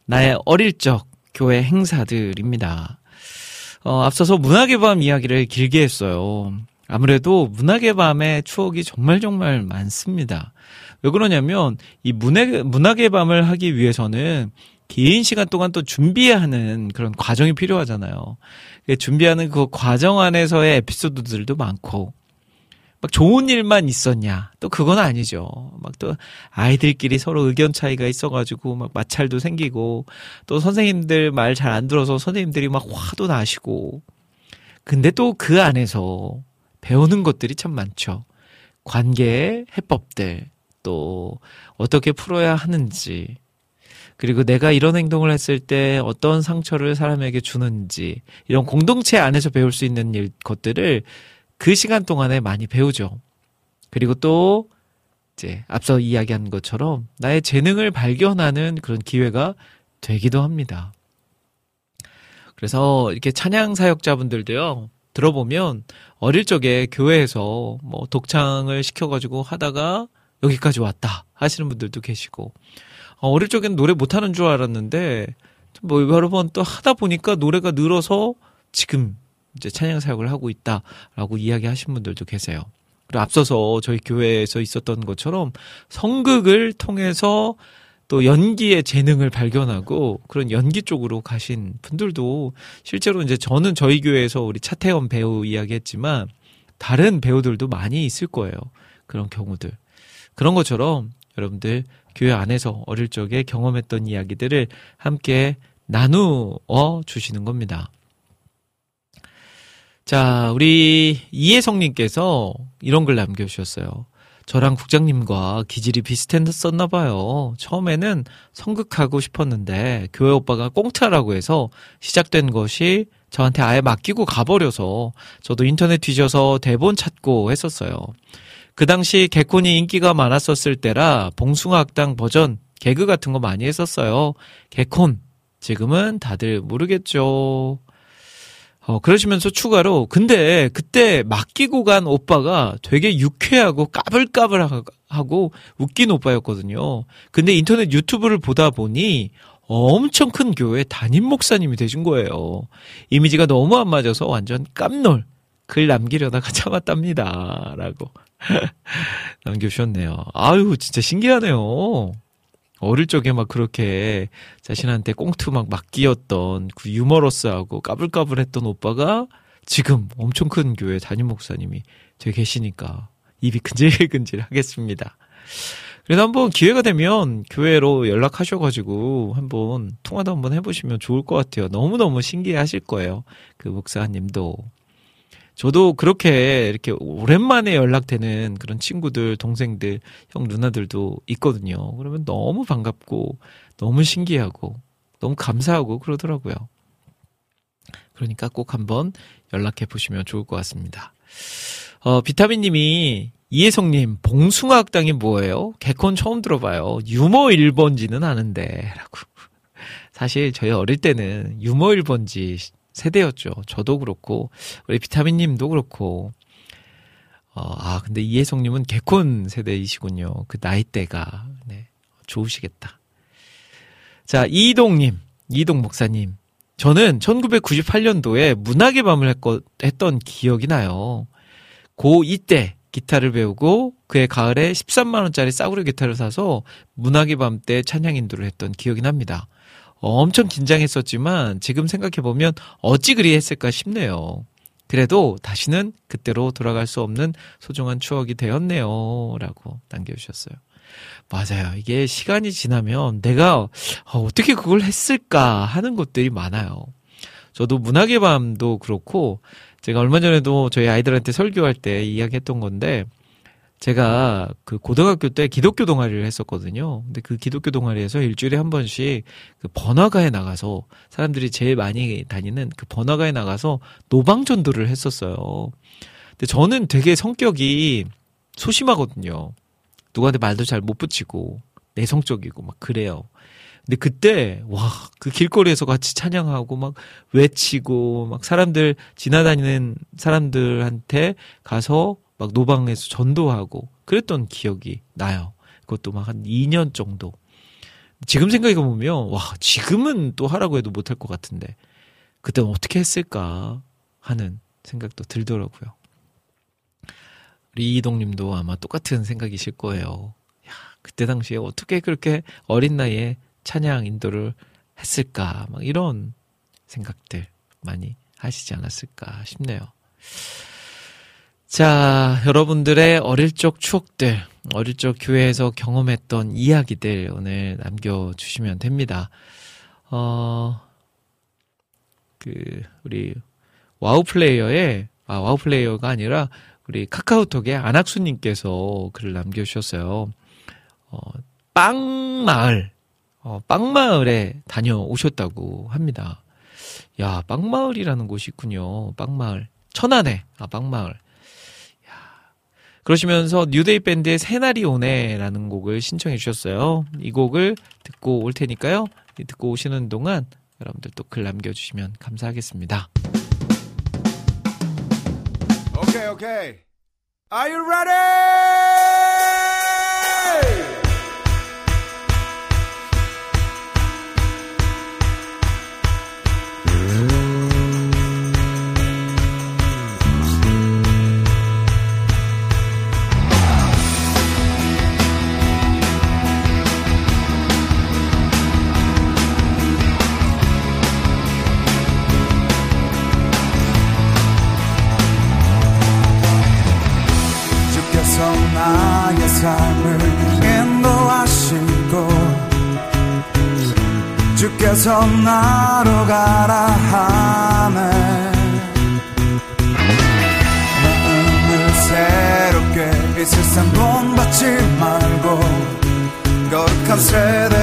나의 어릴 적 교회 행사들입니다. 어, 앞서서 문학의 밤 이야기를 길게 했어요. 아무래도 문학의 밤의 추억이 정말 정말 많습니다. 왜 그러냐면 이 문학, 문학의 밤을 하기 위해서는 긴 시간 동안 또 준비해야 하는 그런 과정이 필요하잖아요. 그 준비하는 그 과정 안에서의 에피소드들도 많고, 막 좋은 일만 있었냐? 또 그건 아니죠. 막 또 아이들끼리 서로 의견 차이가 있어가지고 막 마찰도 생기고, 또 선생님들 말 잘 안 들어서 선생님들이 막 화도 나시고, 근데 또 그 안에서 배우는 것들이 참 많죠. 관계의 해법들, 또 어떻게 풀어야 하는지, 그리고 내가 이런 행동을 했을 때 어떤 상처를 사람에게 주는지 이런 공동체 안에서 배울 수 있는 일, 것들을 그 시간 동안에 많이 배우죠. 그리고 또 이제 앞서 이야기한 것처럼 나의 재능을 발견하는 그런 기회가 되기도 합니다. 그래서 이렇게 찬양 사역자분들도요. 들어보면 어릴 적에 교회에서 뭐 독창을 시켜가지고 하다가 여기까지 왔다 하시는 분들도 계시고 어, 어릴 적엔 노래 못하는 줄 알았는데 뭐 여러 번 또 하다 보니까 노래가 늘어서 지금 이제 찬양 사역을 하고 있다라고 이야기하신 분들도 계세요. 그리고 앞서서 저희 교회에서 있었던 것처럼 성극을 통해서 또 연기의 재능을 발견하고 그런 연기 쪽으로 가신 분들도 실제로 이제 저는 저희 교회에서 우리 차태현 배우 이야기했지만 다른 배우들도 많이 있을 거예요. 그런 경우들. 그런 것처럼 여러분들 교회 안에서 어릴 적에 경험했던 이야기들을 함께 나누어 주시는 겁니다. 자, 우리 이혜성님께서 이런 글 남겨주셨어요. 저랑 국장님과 기질이 비슷했었나 봐요. 처음에는 성극하고 싶었는데 교회 오빠가 공짜라고 해서 시작된 것이 저한테 아예 맡기고 가버려서 저도 인터넷 뒤져서 대본 찾고 했었어요. 그 당시 개콘이 인기가 많았었을 때라 봉숭아 학당 버전 개그 같은 거 많이 했었어요. 개콘. 지금은 다들 모르겠죠. 어, 그러시면서 추가로, 근데 그때 맡기고 간 오빠가 되게 유쾌하고 까불까불하고 웃긴 오빠였거든요. 근데 인터넷 유튜브를 보다 보니 엄청 큰 교회 담임 목사님이 되신 거예요. 이미지가 너무 안 맞아서 완전 깜놀. 글 남기려다가 참았답니다. 라고 남겨주셨네요. 아유, 진짜 신기하네요. 어릴 적에 막 그렇게 자신한테 꽁트 막 맡기었던 그 유머러스하고 까불까불했던 오빠가 지금 엄청 큰 교회 담임 목사님이 되어 계시니까 입이 근질근질 하겠습니다. 그래서 한번 기회가 되면 교회로 연락하셔가지고 한번 통화도 한번 해보시면 좋을 것 같아요. 너무너무 신기해 하실 거예요. 그 목사님도. 저도 그렇게 이렇게 오랜만에 연락되는 그런 친구들, 동생들, 형, 누나들도 있거든요. 그러면 너무 반갑고, 너무 신기하고, 너무 감사하고 그러더라고요. 그러니까 꼭 한번 연락해 보시면 좋을 것 같습니다. 어, 비타민 님이 이혜성님, 봉숭아 학당이 뭐예요? 개콘 처음 들어봐요. 유머 1번지는 아는데. 라고. 사실 저희 어릴 때는 유머 1번지 세대였죠. 저도 그렇고, 우리 비타민님도 그렇고, 어, 아, 근데 이혜성님은 개콘 세대이시군요. 그 나이대가. 네. 좋으시겠다. 자, 이동님, 이동 목사님. 저는 1998년도에 문학의 밤을 했거, 했던 기억이 나요. 고2 때 기타를 배우고 그해 가을에 13만 원짜리 싸구려 기타를 사서 문학의 밤 때 찬양 인도를 했던 기억이 납니다. 엄청 긴장했었지만 지금 생각해보면 어찌 그리 했을까 싶네요. 그래도 다시는 그때로 돌아갈 수 없는 소중한 추억이 되었네요. 라고 남겨주셨어요. 맞아요. 이게 시간이 지나면 내가 어, 어떻게 그걸 했을까 하는 것들이 많아요. 저도 문학의 밤도 그렇고 제가 얼마 전에도 저희 아이들한테 설교할 때 이야기했던 건데 제가 그 고등학교 때 기독교 동아리를 했었거든요. 근데 그 기독교 동아리에서 일주일에 한 번씩 그 번화가에 나가서 사람들이 제일 많이 다니는 그 번화가에 나가서 노방 전도를 했었어요. 근데 저는 되게 성격이 소심하거든요. 누구한테 말도 잘 못 붙이고 내성적이고 막 그래요. 근데 그때 와 그 길거리에서 같이 찬양하고 막 외치고 막 사람들 지나다니는 사람들한테 가서 막 노방에서 전도하고 그랬던 기억이 나요. 그것도 막 한 2년 정도. 지금 생각해 보면 와 지금은 또 하라고 해도 못할 것 같은데 그때는 어떻게 했을까 하는 생각도 들더라고요. 우리 이동님도 아마 똑같은 생각이실 거예요. 야 그때 당시에 어떻게 그렇게 어린 나이에 찬양 인도를 했을까 막 이런 생각들 많이 하시지 않았을까 싶네요. 자, 여러분들의 어릴 적 추억들, 어릴 적 교회에서 경험했던 이야기들 오늘 남겨주시면 됩니다. 어, 그, 우리, 와우 플레이어의, 아, 와우 플레이어가 아니라, 우리 카카오톡에 안학수님께서 글을 남겨주셨어요. 어, 빵마을, 어, 빵마을에 다녀오셨다고 합니다. 야, 빵마을이라는 곳이 있군요. 빵마을. 천안에, 아, 빵마을. 그러시면서 뉴데이 밴드의 새날이 오네라는 곡을 신청해 주셨어요. 이 곡을 듣고 올 테니까요. 듣고 오시는 동안 여러분들 또 글 남겨주시면 감사하겠습니다. Okay, okay. Are you ready? 주께서 나로 가라 하네 마음을 새롭게 이 세상 본받지 말고 거룩한 세대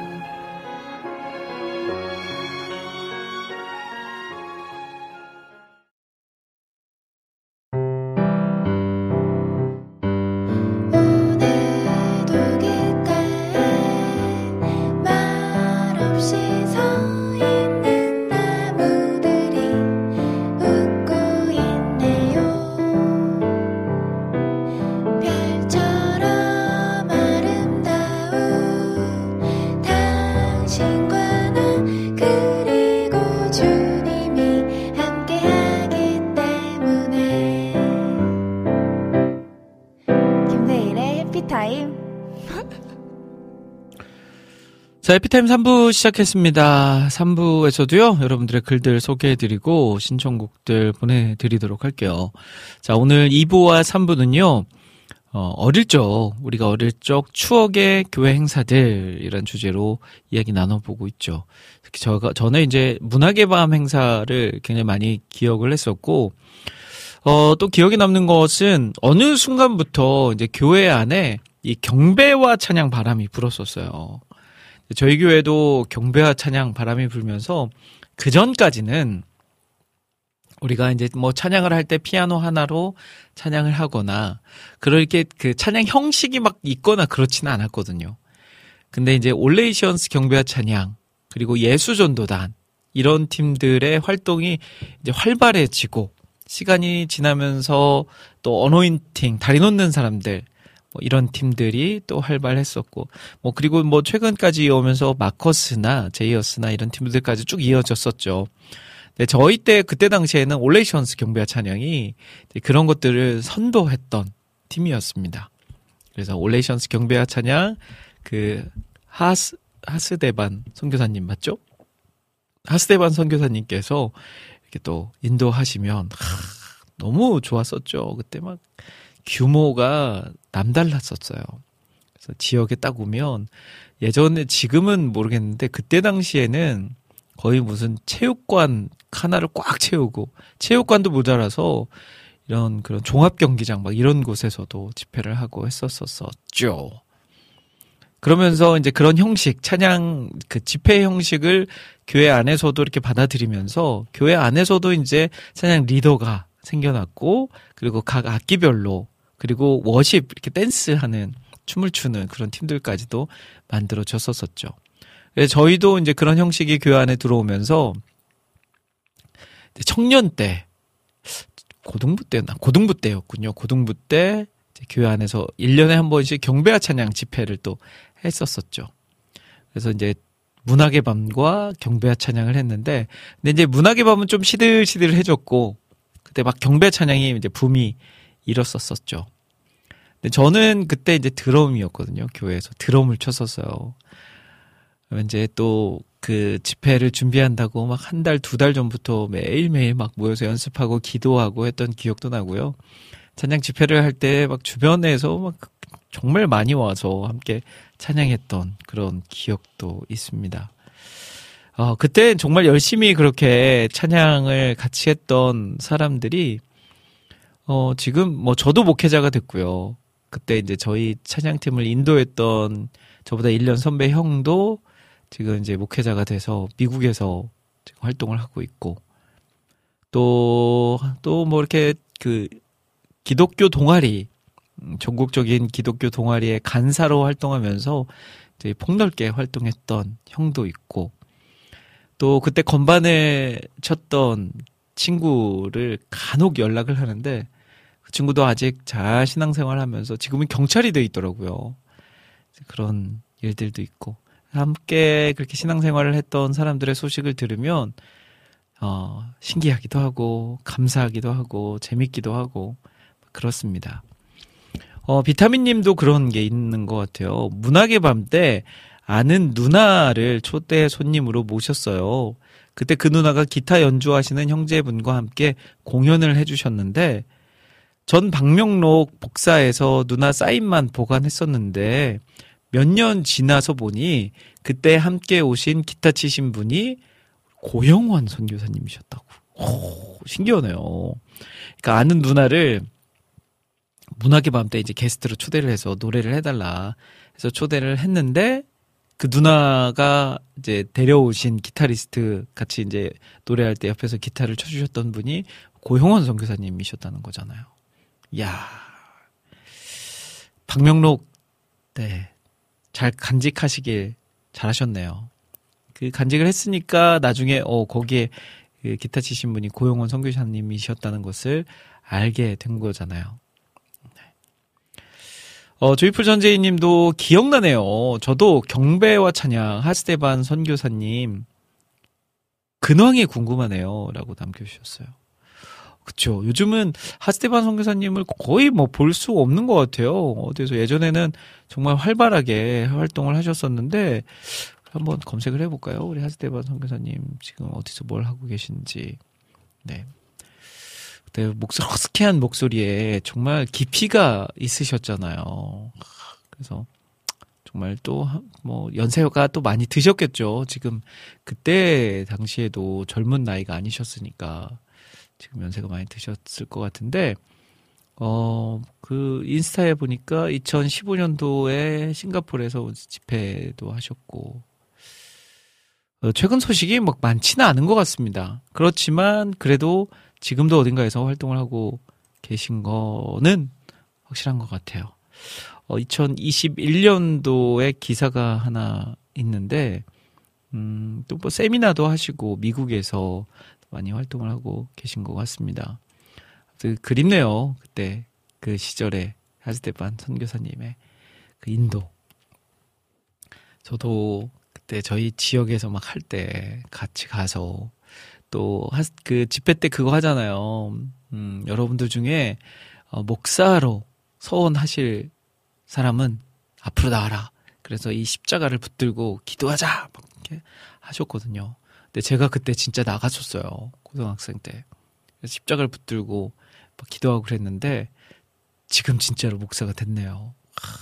해피타임 자, 에피타임 3부 시작했습니다. 3부에서도요, 여러분들의 글들 소개해드리고, 신청곡들 보내드리도록 할게요. 자, 오늘 2부와 3부는요, 어, 어릴 적, 우리가 어릴 적 추억의 교회 행사들, 이런 주제로 이야기 나눠보고 있죠. 특히 저가, 전에 이제 문학의 밤 행사를 굉장히 많이 기억을 했었고, 어, 또 기억에 남는 것은 어느 순간부터 이제 교회 안에 이 경배와 찬양 바람이 불었었어요. 저희 교회도 경배와 찬양 바람이 불면서 그 전까지는 우리가 이제 뭐 찬양을 할 때 피아노 하나로 찬양을 하거나 그렇게 그 찬양 형식이 막 있거나 그렇지는 않았거든요. 근데 이제 All Nations 경배와 찬양 그리고 예수 전도단 이런 팀들의 활동이 이제 활발해지고 시간이 지나면서 또 어노인팅 다리 놓는 사람들 뭐 이런 팀들이 또 활발했었고 뭐 그리고 뭐 최근까지 오면서 마커스나 제이어스나 이런 팀들까지 쭉 이어졌었죠. 네, 저희 때 그때 당시에는 올네이션스 경배와 찬양이 그런 것들을 선도했던 팀이었습니다. 그래서 올네이션스 경배와 찬양 그 하스 하스데반 선교사님 맞죠? 하스데반 선교사님께서 이렇게 또 인도하시면 하, 너무 좋았었죠. 그때 막 규모가 남달랐었어요. 그래서 지역에 딱 오면 예전에 지금은 모르겠는데 그때 당시에는 거의 무슨 체육관 하나를 꽉 채우고 체육관도 모자라서 이런 그런 종합 경기장 막 이런 곳에서도 집회를 하고 했었었죠. 그러면서 이제 그런 형식 찬양 그 집회 형식을 교회 안에서도 이렇게 받아들이면서 교회 안에서도 이제 찬양 리더가 생겨났고 그리고 각 악기별로 그리고 워십 이렇게 댄스하는 춤을 추는 그런 팀들까지도 만들어졌었었죠. 저희도 이제 그런 형식이 교회 안에 들어오면서 청년 때 고등부 때나 고등부 때였군요. 고등부 때 교회 안에서 1년에 한 번씩 경배와 찬양 집회를 또 했었었죠. 그래서 이제 문학의 밤과 경배와 찬양을 했는데 근데 이제 문학의 밤은 좀 시들시들해졌고 그때 막 경배 찬양이 이제 붐이 일었었었죠. 근데 저는 그때 이제 드럼이었거든요. 교회에서 드럼을 쳤었어요. 이제 또 그 집회를 준비한다고 막 한 달, 두 달 전부터 매일매일 막 모여서 연습하고 기도하고 했던 기억도 나고요. 찬양 집회를 할 때 막 주변에서 막 정말 많이 와서 함께 찬양했던 그런 기억도 있습니다. 어, 그때 정말 열심히 그렇게 찬양을 같이 했던 사람들이 어, 지금 뭐 저도 목회자가 됐고요. 그때 이제 저희 찬양팀을 인도했던 저보다 1년 선배 형도 지금 이제 목회자가 돼서 미국에서 지금 활동을 하고 있고 또 또 뭐 이렇게 그 기독교 동아리 음, 전국적인 기독교 동아리의 간사로 활동하면서 이제 폭넓게 활동했던 형도 있고 또 그때 건반을 쳤던 친구를 간혹 연락을 하는데 그 친구도 아직 잘 신앙생활 하면서 지금은 경찰이 돼 있더라고요. 그런 일들도 있고 함께 그렇게 신앙생활을 했던 사람들의 소식을 들으면 어, 신기하기도 하고, 감사하기도 하고, 재밌기도 하고, 그렇습니다. 어, 비타민 님도 그런 게 있는 것 같아요. 문학의 밤 때 아는 누나를 초대 손님으로 모셨어요. 그때 그 누나가 기타 연주하시는 형제분과 함께 공연을 해주셨는데, 전 박명록 복사에서 누나 사인만 보관했었는데, 몇 년 지나서 보니, 그때 함께 오신 기타 치신 분이 고영원 선교사님이셨다고. 오, 신기하네요. 그러니까 아는 누나를 문학의 밤 때 이제 게스트로 초대를 해서 노래를 해달라 해서 초대를 했는데 그 누나가 이제 데려오신 기타리스트 같이 이제 노래할 때 옆에서 기타를 쳐주셨던 분이 고형원 선교사님이셨다는 거잖아요. 야 박명록 네. 잘 간직하시길 잘하셨네요. 그 간직을 했으니까 나중에 어 거기에 그 기타 치신 분이 고용원 선교사님이셨다는 것을 알게 된 거잖아요. 네. 어, 조이풀 전재희님도 기억나네요. 저도 경배와 찬양 하스테반 선교사님 근황이 궁금하네요라고 남겨주셨어요. 그쵸. 요즘은 하스테반 선교사님을 거의 뭐 볼 수 없는 것 같아요. 어디서 예전에는 정말 활발하게 활동을 하셨었는데 한번 검색을 해볼까요? 우리 하스테반 선교사님 지금 어디서 뭘 하고 계신지. 네. 그때 목소리 허스키한 목소리에 정말 깊이가 있으셨잖아요. 그래서 정말 또 뭐 연세가 또 많이 드셨겠죠. 지금 그때 당시에도 젊은 나이가 아니셨으니까 지금 연세가 많이 드셨을 것 같은데 어 그 인스타에 보니까 2015년도에 싱가포르에서 집회도 하셨고 어, 최근 소식이 막 많지는 않은 것 같습니다. 그렇지만 그래도 지금도 어딘가에서 활동을 하고 계신 거는 확실한 것 같아요. 어, 2021년도에 기사가 하나 있는데, 음, 또 뭐 세미나도 하시고 미국에서 많이 활동을 하고 계신 것 같습니다. 그 그립네요. 그때 그 시절에 하스테반 선교사님의 그 인도. 저도 그때 저희 지역에서 막 할 때 같이 가서 또 그 집회 때 그거 하잖아요. 음, 여러분들 중에 어, 목사로 서원하실 사람은 앞으로 나와라. 그래서 이 십자가를 붙들고 기도하자. 막 이렇게 하셨거든요. 근데 제가 그때 진짜 나갔었어요. 고등학생 때. 십자가를 붙들고 막 기도하고 그랬는데 지금 진짜로 목사가 됐네요. 하,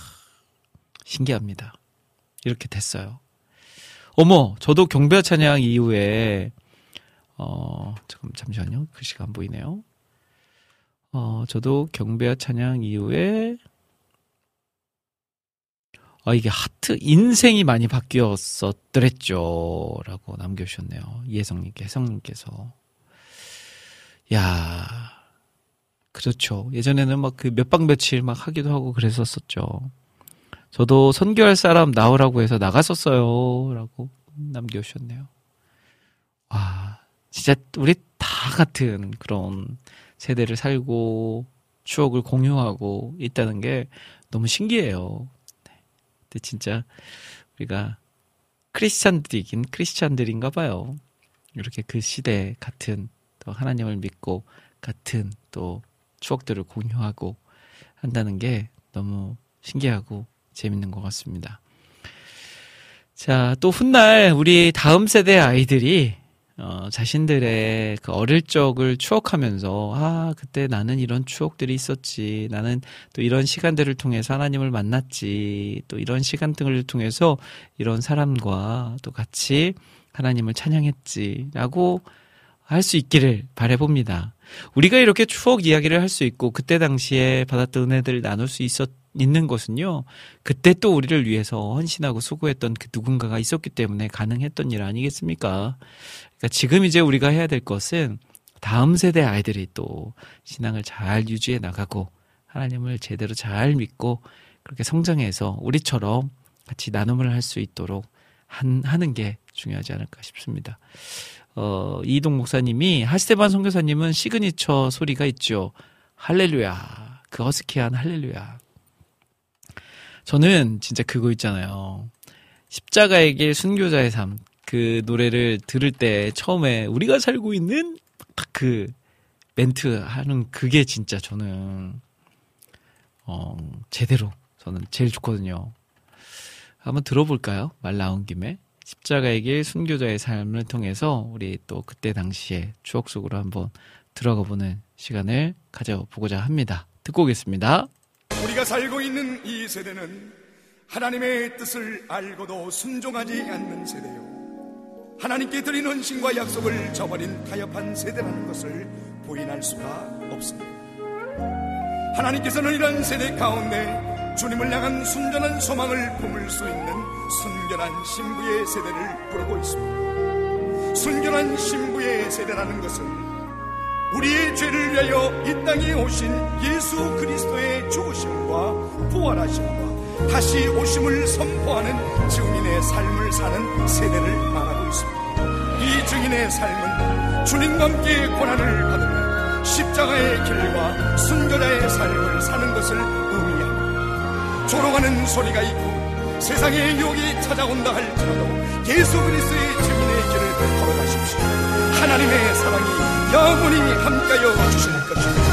신기합니다. 이렇게 됐어요. 어머, 저도 경배와 찬양 이후에 어, 잠깐 잠시만요. 글씨가 안 보이네요. 어, 저도 경배와 찬양 이후에 아, 이게 하트, 인생이 많이 바뀌었었더랬죠. 라고 남겨주셨네요. 이혜성님께, 혜성님께서. 야 그렇죠. 예전에는 막 그몇박 며칠 막 하기도 하고 그랬었었죠. 저도 선교할 사람 나오라고 해서 나갔었어요. 라고 남겨주셨네요. 와, 진짜 우리 다 같은 그런 세대를 살고 추억을 공유하고 있다는 게 너무 신기해요. 근데 진짜 우리가 크리스찬들이긴 크리스찬들인가 봐요. 이렇게 그 시대 같은 또 하나님을 믿고 같은 또 추억들을 공유하고 한다는 게 너무 신기하고 재밌는 것 같습니다. 자, 또 훗날 우리 다음 세대 아이들이 어, 자신들의 그 어릴 적을 추억하면서, 아, 그때 나는 이런 추억들이 있었지. 나는 또 이런 시간들을 통해서 하나님을 만났지. 또 이런 시간들을 통해서 이런 사람과 또 같이 하나님을 찬양했지. 라고 할 수 있기를 바래봅니다. 우리가 이렇게 추억 이야기를 할 수 있고, 그때 당시에 받았던 은혜들을 나눌 수 있었, 있는 것은요, 그때 또 우리를 위해서 헌신하고 수고했던 그 누군가가 있었기 때문에 가능했던 일 아니겠습니까? 그러니까 지금 이제 우리가 해야 될 것은 다음 세대 아이들이 또 신앙을 잘 유지해 나가고 하나님을 제대로 잘 믿고 그렇게 성장해서 우리처럼 같이 나눔을 할 수 있도록 한, 하는 게 중요하지 않을까 싶습니다. 어, 이동 목사님이 하스데반 선교사님은 시그니처 소리가 있죠. 할렐루야. 그 허스키한 할렐루야. 저는 진짜 그거 있잖아요. 십자가의 길 순교자의 삶. 그 노래를 들을 때 처음에 우리가 살고 있는 딱 그 멘트 하는 그게 진짜 저는 어 제대로 저는 제일 좋거든요. 한번 들어볼까요? 말 나온 김에 십자가의 길 순교자의 삶을 통해서 우리 또 그때 당시에 추억 속으로 한번 들어가 보는 시간을 가져보고자 합니다. 듣고 오겠습니다. 우리가 살고 있는 이 세대는 하나님의 뜻을 알고도 순종하지 않는 세대요. 하나님께 드린 헌신과 약속을 저버린 타협한 세대라는 것을 부인할 수가 없습니다. 하나님께서는 이런 세대 가운데 주님을 향한 순전한 소망을 품을 수 있는 순결한 신부의 세대를 부르고 있습니다. 순결한 신부의 세대라는 것은 우리의 죄를 위하여 이 땅에 오신 예수 그리스도의 죽으심과 부활하심과 다시 오심을 선포하는 증인의 삶을 사는 세대를 말하고 있습니다. 이 증인의 삶은 주님과 함께 고난을 받으며 십자가의 길과 순교자의 삶을 사는 것을 의미합니다. 조롱하는 소리가 있고 세상의 유혹이 찾아온다 할지라도 예수 그리스도의 증인의 길을 걸어가십시오. 하나님의 사랑이 영원히 함께하여 주실 것입니다.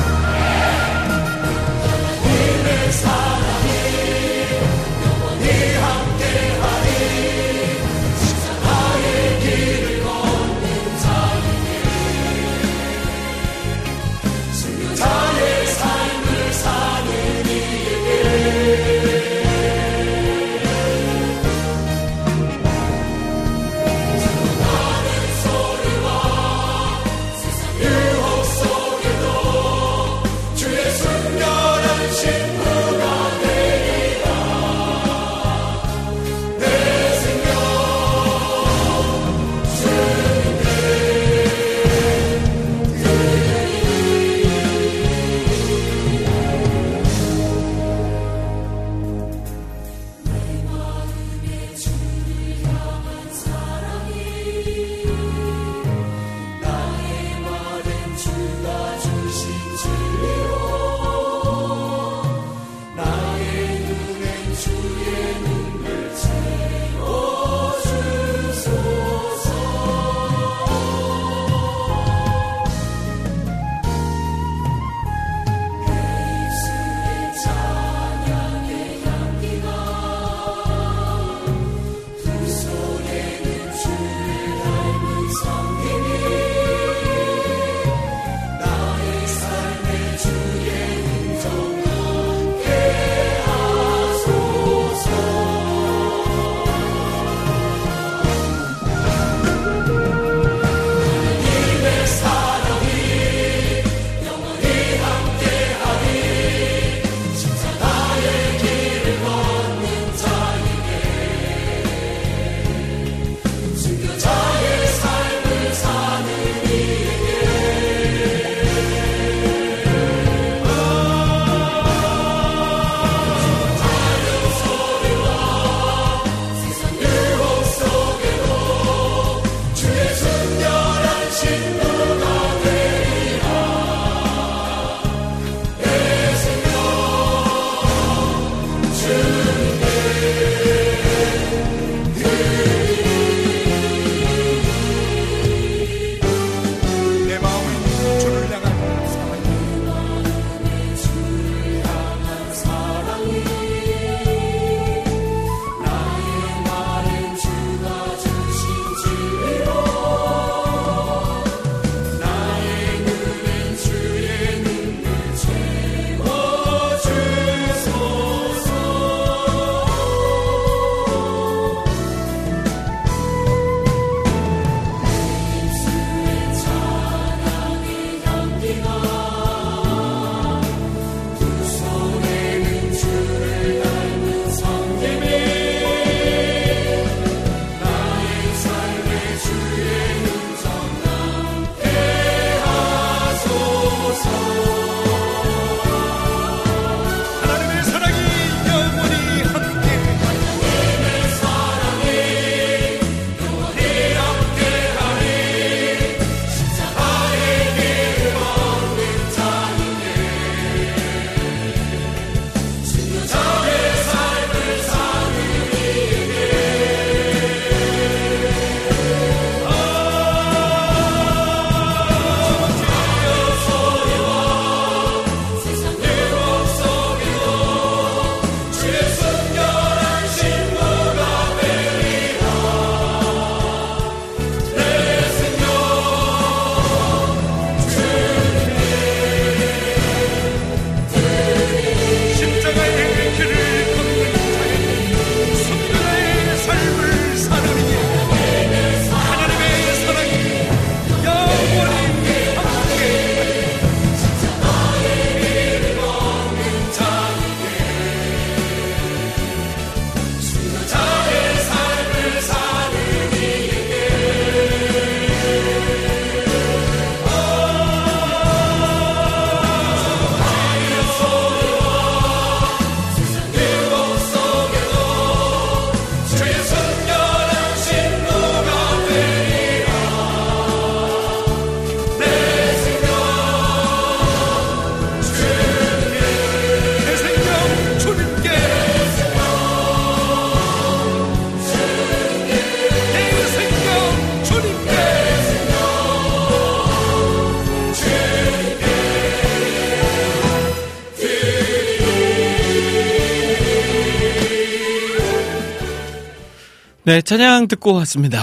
네, 찬양 듣고 왔습니다.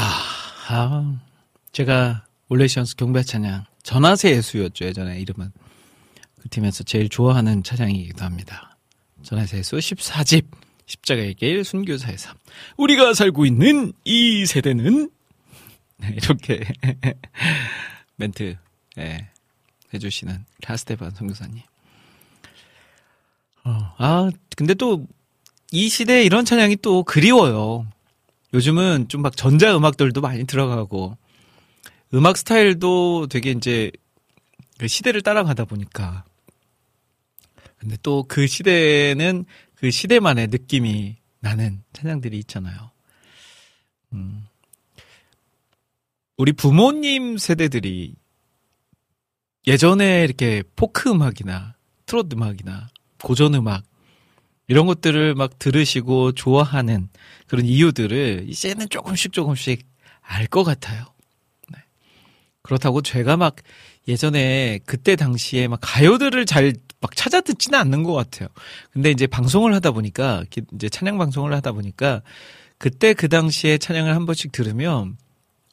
아, 제가 올레시언스 경배 찬양 전하세 예수였죠 예전에 이름은 그 팀에서 제일 좋아하는 찬양이기도 합니다. 전하세 예수 14집 십자가의 길 순교사의 삶 우리가 살고 있는 이 세대는 네, 이렇게 멘트 네, 해주시는 라스테반 선교사님. 어, 아 근데 또 이 시대에 이런 찬양이 또 그리워요. 요즘은 좀 막 전자 음악들도 많이 들어가고 음악 스타일도 되게 이제 그 시대를 따라가다 보니까 근데 또 그 시대에는 그 시대만의 느낌이 나는 찬양들이 있잖아요. 음. 우리 부모님 세대들이 예전에 이렇게 포크 음악이나 트롯 음악이나 고전 음악 이런 것들을 막 들으시고 좋아하는 그런 이유들을 이제는 조금씩 조금씩 알 것 같아요. 네. 그렇다고 제가 막 예전에 그때 당시에 막 가요들을 잘 막 찾아 듣지는 않는 것 같아요. 근데 이제 방송을 하다 보니까 이제 찬양 방송을 하다 보니까 그때 그 당시에 찬양을 한 번씩 들으면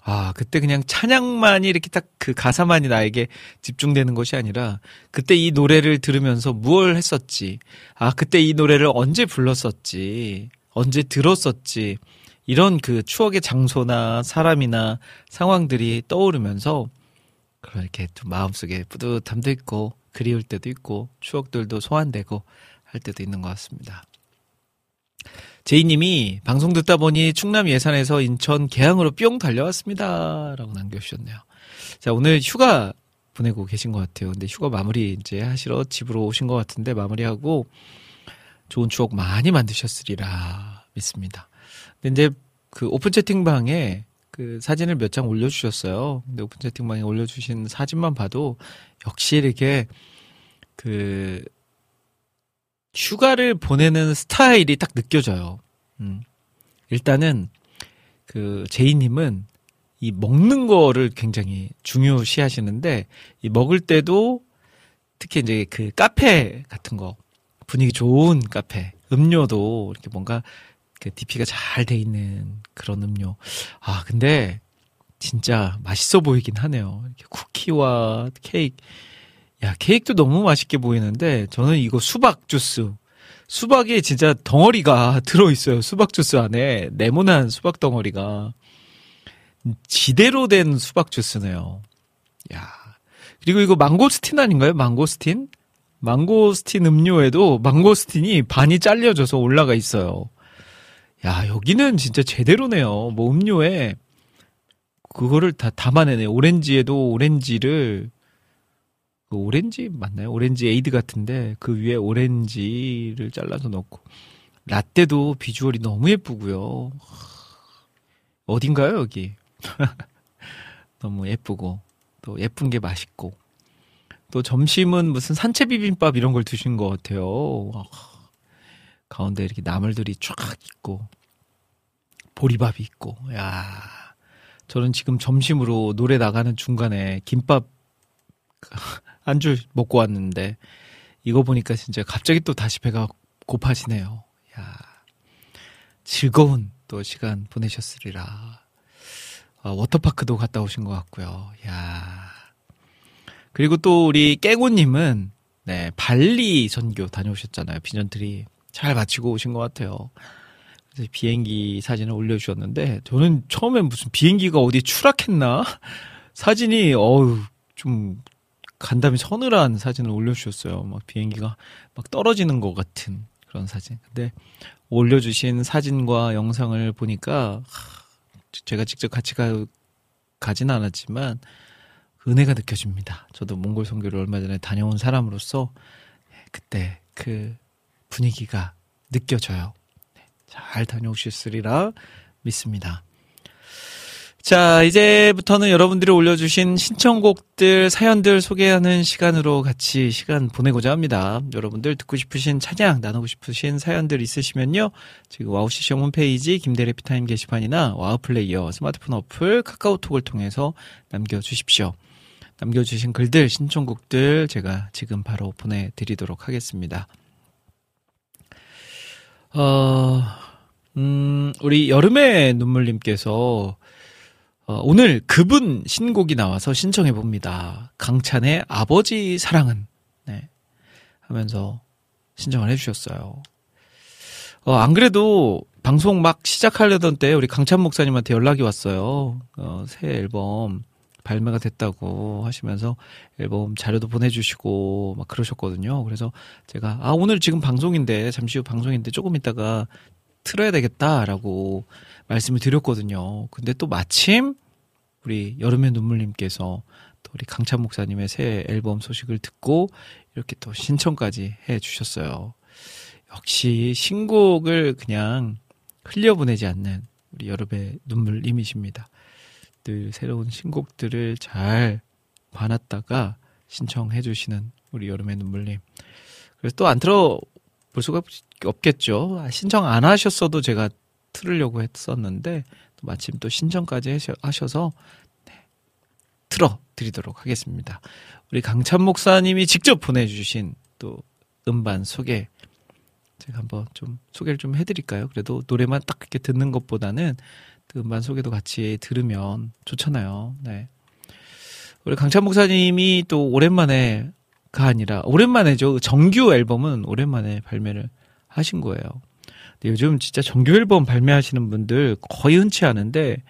아, 그때 그냥 찬양만이 이렇게 딱 그 가사만이 나에게 집중되는 것이 아니라 그때 이 노래를 들으면서 무얼 했었지. 아, 그때 이 노래를 언제 불렀었지. 언제 들었었지. 이런 그 추억의 장소나 사람이나 상황들이 떠오르면서 그렇게 좀 마음속에 뿌듯함도 있고 그리울 때도 있고 추억들도 소환되고 할 때도 있는 것 같습니다. 제이님이 방송 듣다 보니 충남 예산에서 인천 계양으로 뿅 달려왔습니다. 라고 남겨주셨네요. 자, 오늘 휴가 보내고 계신 것 같아요. 근데 휴가 마무리 이제 하시러 집으로 오신 것 같은데 마무리하고 좋은 추억 많이 만드셨으리라 믿습니다. 근데 이제 그 오픈 채팅방에 그 사진을 몇 장 올려주셨어요. 근데 오픈 채팅방에 올려주신 사진만 봐도 역시 이렇게 그 휴가를 보내는 스타일이 딱 느껴져요. 음. 일단은 그 제이님은 이 먹는 거를 굉장히 중요시 하시는데 이 먹을 때도 특히 이제 그 카페 같은 거 분위기 좋은 카페 음료도 이렇게 뭔가 그 DP가 잘 돼 있는 그런 음료. 아 근데 진짜 맛있어 보이긴 하네요. 이렇게 쿠키와 케이크. 야, 케이크도 너무 맛있게 보이는데, 저는 이거 수박 주스. 수박이 진짜 덩어리가 들어 있어요. 수박 주스 안에. 네모난 수박 덩어리가. 지대로 된 수박 주스네요. 야. 그리고 이거 망고스틴 아닌가요? 망고스틴? 망고스틴 음료에도 망고스틴이 반이 잘려져서 올라가 있어요. 야, 여기는 진짜 제대로네요. 뭐 음료에 그거를 다 담아내네. 오렌지에도 오렌지를 그 오렌지 맞나요? 오렌지 에이드 같은데 그 위에 오렌지를 잘라서 넣고 라떼도 비주얼이 너무 예쁘고요. 어딘가요 여기? 너무 예쁘고 또 예쁜 게 맛있고 또 점심은 무슨 산채 비빔밥 이런 걸 드신 것 같아요. 가운데 이렇게 나물들이 쫙 있고 보리밥이 있고 야 저는 지금 점심으로 노래 나가는 중간에 김밥 한줄 먹고 왔는데 이거 보니까 진짜 갑자기 또 다시 배가 고파지네요. 야 즐거운 또 시간 보내셨으리라. 아, 워터파크도 갔다 오신 것 같고요. 야 그리고 또 우리 깨고님은 네 발리 선교 다녀오셨잖아요. 비전트리 잘 마치고 오신 것 같아요. 그래서 비행기 사진을 올려주셨는데 저는 처음엔 무슨 비행기가 어디 추락했나 사진이 어우 좀 간담이 서늘한 사진을 올려주셨어요. 막 비행기가 막 떨어지는 것 같은 그런 사진. 근데 올려주신 사진과 영상을 보니까 제가 직접 같이 가, 가진 않았지만 은혜가 느껴집니다. 저도 몽골 선교를 얼마 전에 다녀온 사람으로서 그때 그 분위기가 느껴져요. 네, 잘 다녀오셨으리라 믿습니다. 자, 이제부터는 여러분들이 올려주신 신청곡들, 사연들 소개하는 시간으로 같이 시간 보내고자 합니다. 여러분들 듣고 싶으신 찬양, 나누고 싶으신 사연들 있으시면요. 지금 와우CCM 홈페이지 김대일 해피타임 게시판이나 와우플레이어 스마트폰 어플 카카오톡을 통해서 남겨주십시오. 남겨주신 글들, 신청곡들 제가 지금 바로 보내드리도록 하겠습니다. 어, 음, 우리 여름의 눈물님께서 어, 오늘 그분 신곡이 나와서 신청해 봅니다. 강찬의 아버지 사랑은 네. 하면서 신청을 해주셨어요. 어, 안 그래도 방송 막 시작하려던 때 우리 강찬 목사님한테 연락이 왔어요. 어, 새 앨범 발매가 됐다고 하시면서 앨범 자료도 보내주시고 막 그러셨거든요. 그래서 제가 아 오늘 지금 방송인데 잠시 후 방송인데 조금 있다가 틀어야 되겠다라고 말씀을 드렸거든요. 근데 또 마침 우리 여름의 눈물님께서 또 우리 강찬 목사님의 새 앨범 소식을 듣고 이렇게 또 신청까지 해 주셨어요. 역시 신곡을 그냥 흘려보내지 않는 우리 여름의 눈물님이십니다. 늘 새로운 신곡들을 잘 봐놨다가 신청해 주시는 우리 여름의 눈물님. 그래서 또안 틀어 볼 수가 없겠죠. 아, 신청 안 하셨어도 제가 틀으려고 했었는데 또 마침 또 신청까지 하셔서 네, 틀어 드리도록 하겠습니다. 우리 강찬 목사님이 직접 보내주신 또 음반 소개 제가 한번 좀 소개를 좀 해드릴까요? 그래도 노래만 딱 이렇게 듣는 것보다는 음반 소개도 같이 들으면 좋잖아요. 네. 우리 강찬 목사님이 또 오랜만에가 아니라 오랜만에죠. 정규 앨범은 오랜만에 발매를 하신 거예요. 요즘 진짜 정규 앨범 발매하시는 분들 거의 흔치 않은데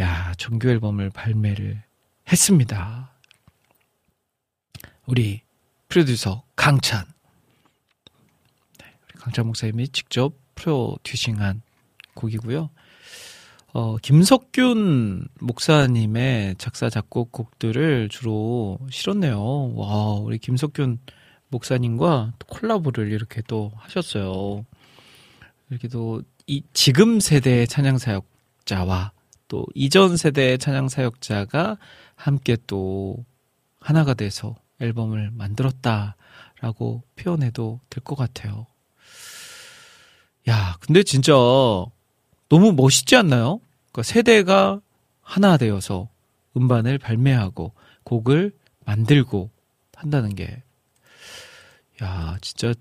야 정규 앨범을 발매를 했습니다. 우리 프로듀서 강찬 네, 우리 강찬 목사님이 직접 프로듀싱한 곡이고요. 어, 김석균 목사님의 작사, 작곡 곡들을 주로 실었네요. 와, 우리 김석균 목사님과 또 콜라보를 이렇게 또 하셨어요. 이렇게 또, 이, 지금 세대의 찬양 사역자와 또 이전 세대의 찬양 사역자가 함께 또 하나가 돼서 앨범을 만들었다라고 표현해도 될 것 같아요. 야, 근데 진짜 너무 멋있지 않나요? 그러니까 세대가 하나 되어서 음반을 발매하고 곡을 만들고 한다는 게, 야, 진짜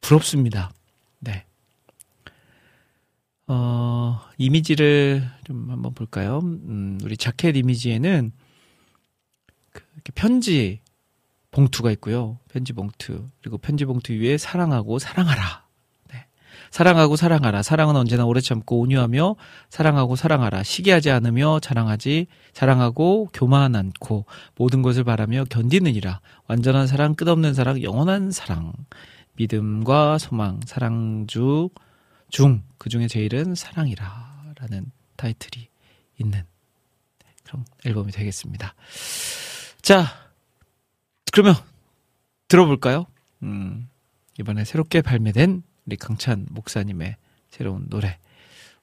부럽습니다. 네. 어, 이미지를 좀 한번 볼까요? 음, 우리 자켓 이미지에는 그 편지 봉투가 있고요. 편지 봉투. 그리고 편지 봉투 위에 사랑하고 사랑하라. 사랑하고 사랑하라. 사랑은 언제나 오래 참고 온유하며 사랑하고 사랑하라. 시기하지 않으며 자랑하지 자랑하고 교만 않고 모든 것을 바라며 견디느니라. 완전한 사랑, 끝없는 사랑, 영원한 사랑. 믿음과 소망, 사랑주 중 그 중에 제일은 사랑이라라는 타이틀이 있는 그런 앨범이 되겠습니다. 자, 그러면 들어볼까요? 음, 이번에 새롭게 발매된 우리 강찬 목사님의 새로운 노래.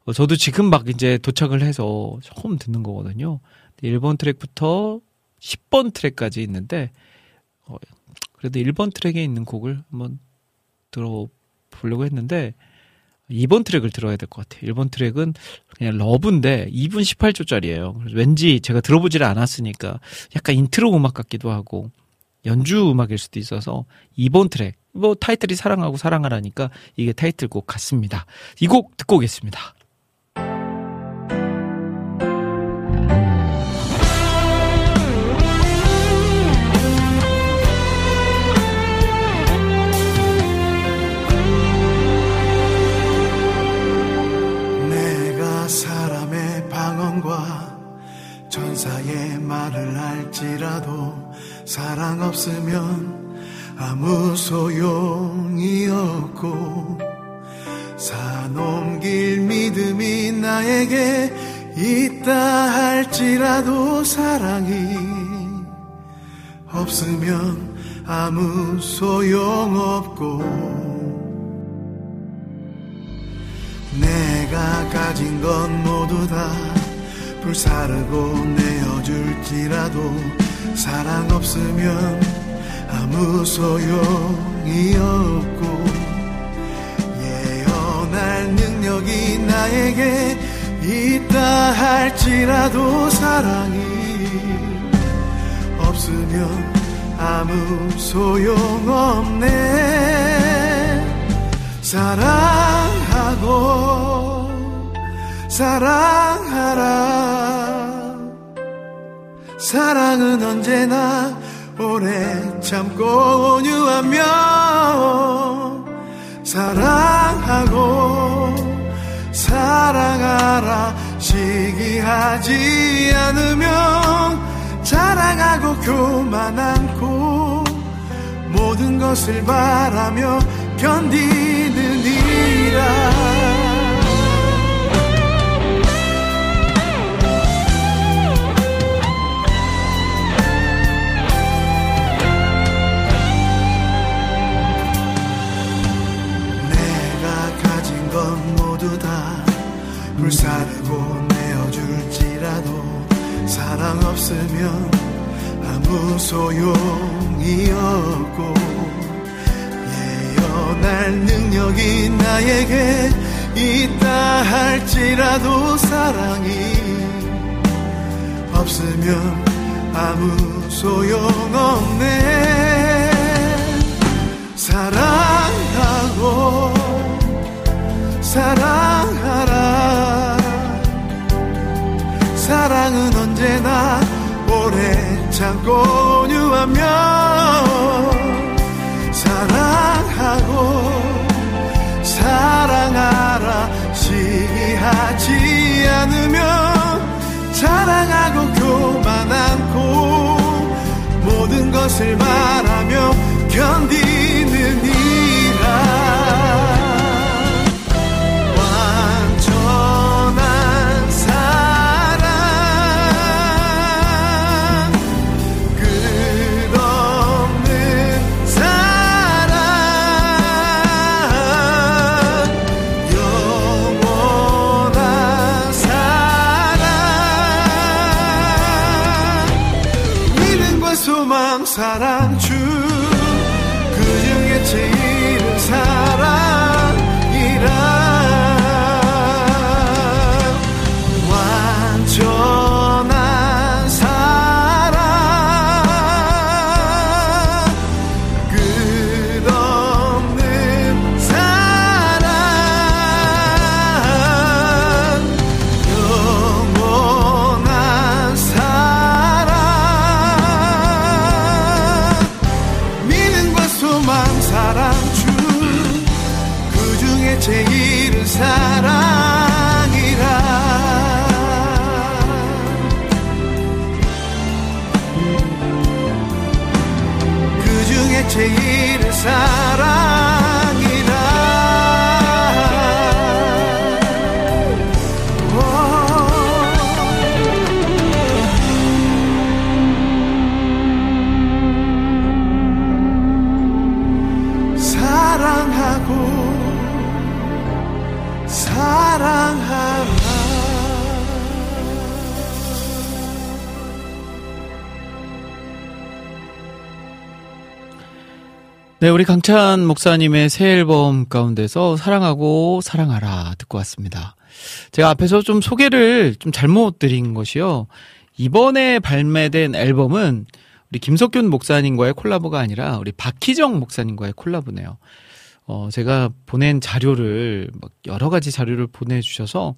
어, 저도 지금 막 이제 도착을 해서 처음 듣는 거거든요. 1번 트랙부터 10번 트랙까지 있는데, 어, 그래도 1번 트랙에 있는 곡을 한번 들어보려고 했는데, 2번 트랙을 들어야 될 것 같아요. 1번 트랙은 그냥 Love인데 2분 18초짜리예요. 왠지 제가 들어보질 않았으니까 약간 인트로 음악 같기도 하고 연주 음악일 수도 있어서 2번 트랙 뭐 타이틀이 사랑하고 사랑하라니까 이게 타이틀곡 같습니다. 이 곡 듣고 오겠습니다. 할지라도 사랑 없으면 아무 소용이 없고 사놈길 믿음이 나에게 있다 할지라도 사랑이 없으면 아무 소용없고 내가 가진 건 모두 다 불사르고 내어 줄지라도 사랑 없으면 아무 소용이 없고 예언할 능력이 나에게 있다 할지라도 사랑이 없으면 아무 소용없네. 사랑하고 사랑하라 사랑은 언제나 오래 참고 온유하며 사랑하고 사랑하라 시기하지 않으면 자랑하고 교만 않고 모든 것을 바라며 견디는 이라 건 모두 다 불사르고 내어줄지라도 사랑 없으면 아무 소용이 없고 예언할 능력이 나에게 있다 할지라도 사랑이 없으면 아무 소용없네. 사랑하고 사랑하라. 사랑은 언제나 오래 참고 온유하며 사랑하고 사랑하라 시기하지 않으면 자랑하고 교만 않고 모든 것을 말하며 견디는 이 네, 우리 강찬 목사님의 새 앨범 가운데서 사랑하고 사랑하라 듣고 왔습니다. 제가 앞에서 좀 소개를 좀 잘못 드린 것이요. 이번에 발매된 앨범은 우리 김석균 목사님과의 콜라보가 아니라 우리 박희정 목사님과의 콜라보네요. 어, 제가 보낸 자료를 막 여러 가지 자료를 보내주셔서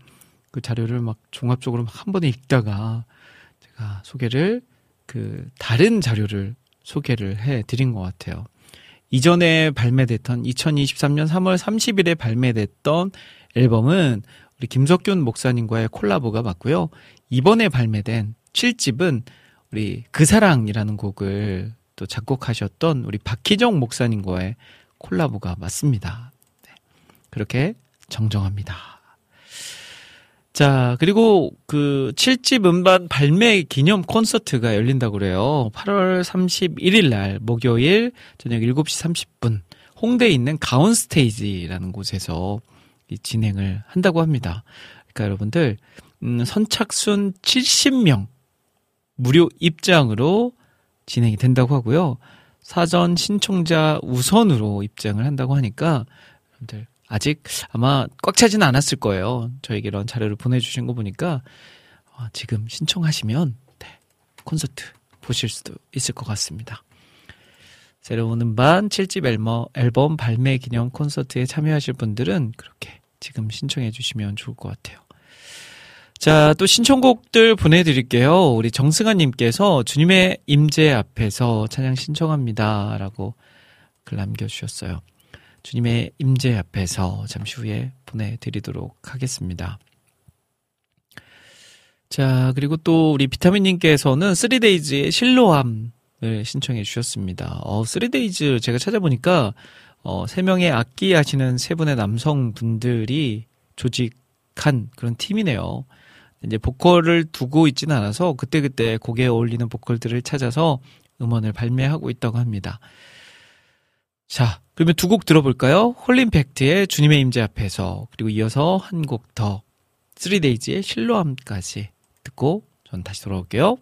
그 자료를 막 종합적으로 막 한 번에 읽다가 제가 소개를 그 다른 자료를 소개를 해 드린 것 같아요. 이전에 발매됐던 2023년 3월 30일에 발매됐던 앨범은 우리 김석균 목사님과의 콜라보가 맞고요. 이번에 발매된 7집은 우리 그 사랑이라는 곡을 또 작곡하셨던 우리 박희정 목사님과의 콜라보가 맞습니다. 네. 그렇게 정정합니다. 자, 그리고 그 7집 음반 발매 기념 콘서트가 열린다고 그래요. 8월 31일 날 목요일 저녁 7시 30분 홍대에 있는 가온 스테이지라는 곳에서 이 진행을 한다고 합니다. 그러니까 여러분들 음, 선착순 70명 무료 입장으로 진행이 된다고 하고요. 사전 신청자 우선으로 입장을 한다고 하니까 여러분들 아직 아마 꽉 차지는 않았을 거예요. 저에게 이런 자료를 보내주신 거 보니까 어, 지금 신청하시면 네, 콘서트 보실 수도 있을 것 같습니다. 새로운 음반 7집 앨범, 앨범 발매 기념 콘서트에 참여하실 분들은 그렇게 지금 신청해 주시면 좋을 것 같아요. 자, 또 신청곡들 보내드릴게요. 우리 정승아님께서 주님의 임재 앞에서 찬양 신청합니다. 라고 글 남겨주셨어요. 주님의 임재 앞에서 잠시 후에 보내드리도록 하겠습니다. 자, 그리고 또 우리 비타민님께서는 3데이즈의 실로암을 신청해 주셨습니다. 어, 3데이즈 제가 찾아보니까 어, 3명의 악기 하시는 세 분의 남성분들이 조직한 그런 팀이네요. 이제 보컬을 두고 있지는 않아서 그때그때 곡에 어울리는 보컬들을 찾아서 음원을 발매하고 있다고 합니다. 자, 그러면 두 곡 들어볼까요? 홀림팩트의 주님의 임재 앞에서 그리고 이어서 한 곡 더, 3데이즈의 실로함까지 듣고 전 다시 돌아올게요.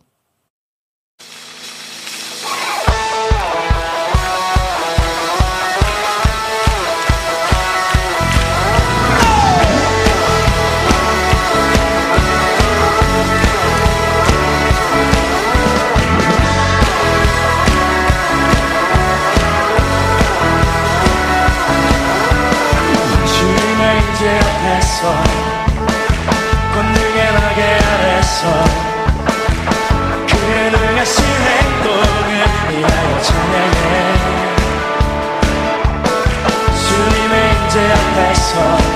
앞에서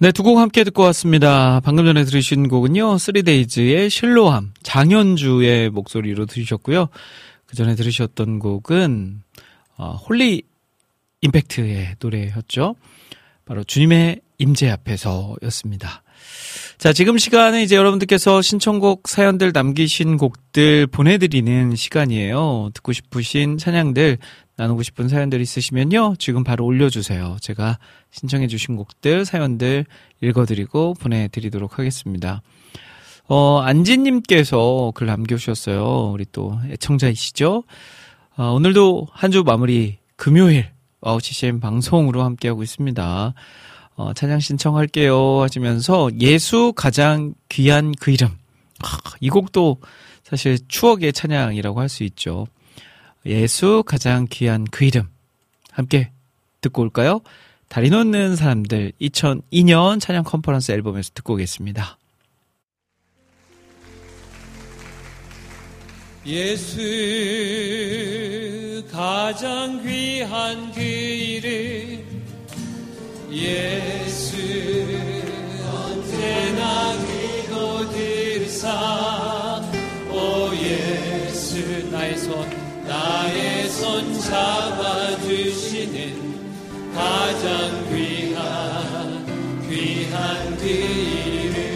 네, 두 곡 함께 듣고 왔습니다. 방금 전에 들으신 곡은요, 3데이즈의 실로암, 장현주의 목소리로 들으셨고요. 그 전에 들으셨던 곡은, 어, 홀리 임팩트의 노래였죠. 바로 주님의 임재 앞에서 였습니다. 자, 지금 시간은 이제 여러분들께서 신청곡 사연들 남기신 곡들 보내드리는 시간이에요. 듣고 싶으신 찬양들, 나누고 싶은 사연들 있으시면요. 지금 바로 올려주세요. 제가 신청해주신 곡들, 사연들 읽어드리고 보내드리도록 하겠습니다. 어, 안지님께서 글 남겨주셨어요. 우리 또 애청자이시죠? 어, 오늘도 한 주 마무리 금요일, 와우 CCM 방송으로 함께하고 있습니다. 어, 찬양 신청할게요 하시면서 예수 가장 귀한 그 이름. 하, 이 곡도 사실 추억의 찬양이라고 할 수 있죠. 예수 가장 귀한 그 이름. 함께 듣고 올까요? 다리 놓는 사람들 2002년 찬양 컨퍼런스 앨범에서 듣고 오겠습니다. 예수 가장 귀한 그 이름 예수 언제나 기도들사. 오 예수 나의 손 나의 손 잡아주시는 가장 귀한 귀한 그 이름.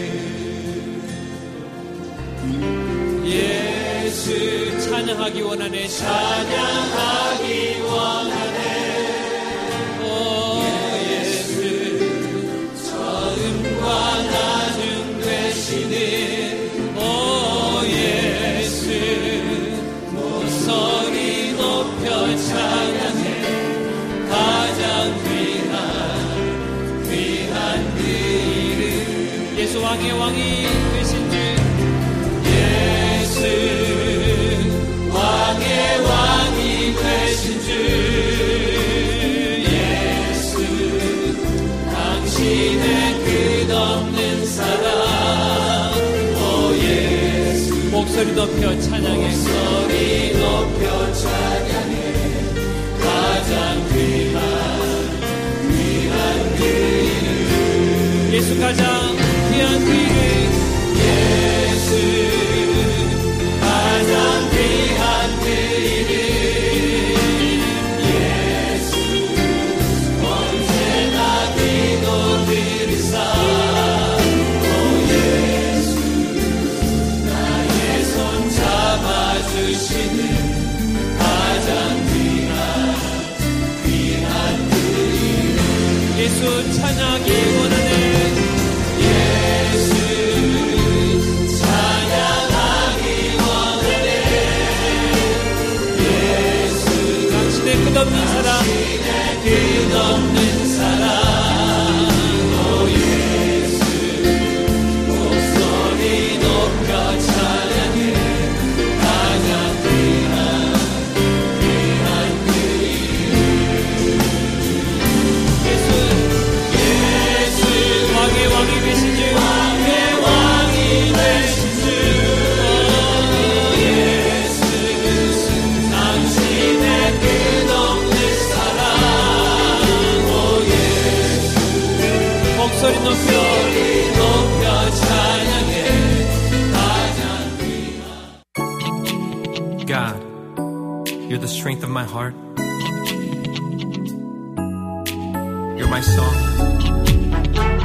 예수 찬양하기 원하네. 찬양하기 원하네 예수 왕의 왕이 되신 주 예수 왕의 왕이 되신 주 예수 당신의 끝없는 사랑. 오 예수. 목소리 높여 찬양해. 목소리 높여 strength of my heart. You're my song.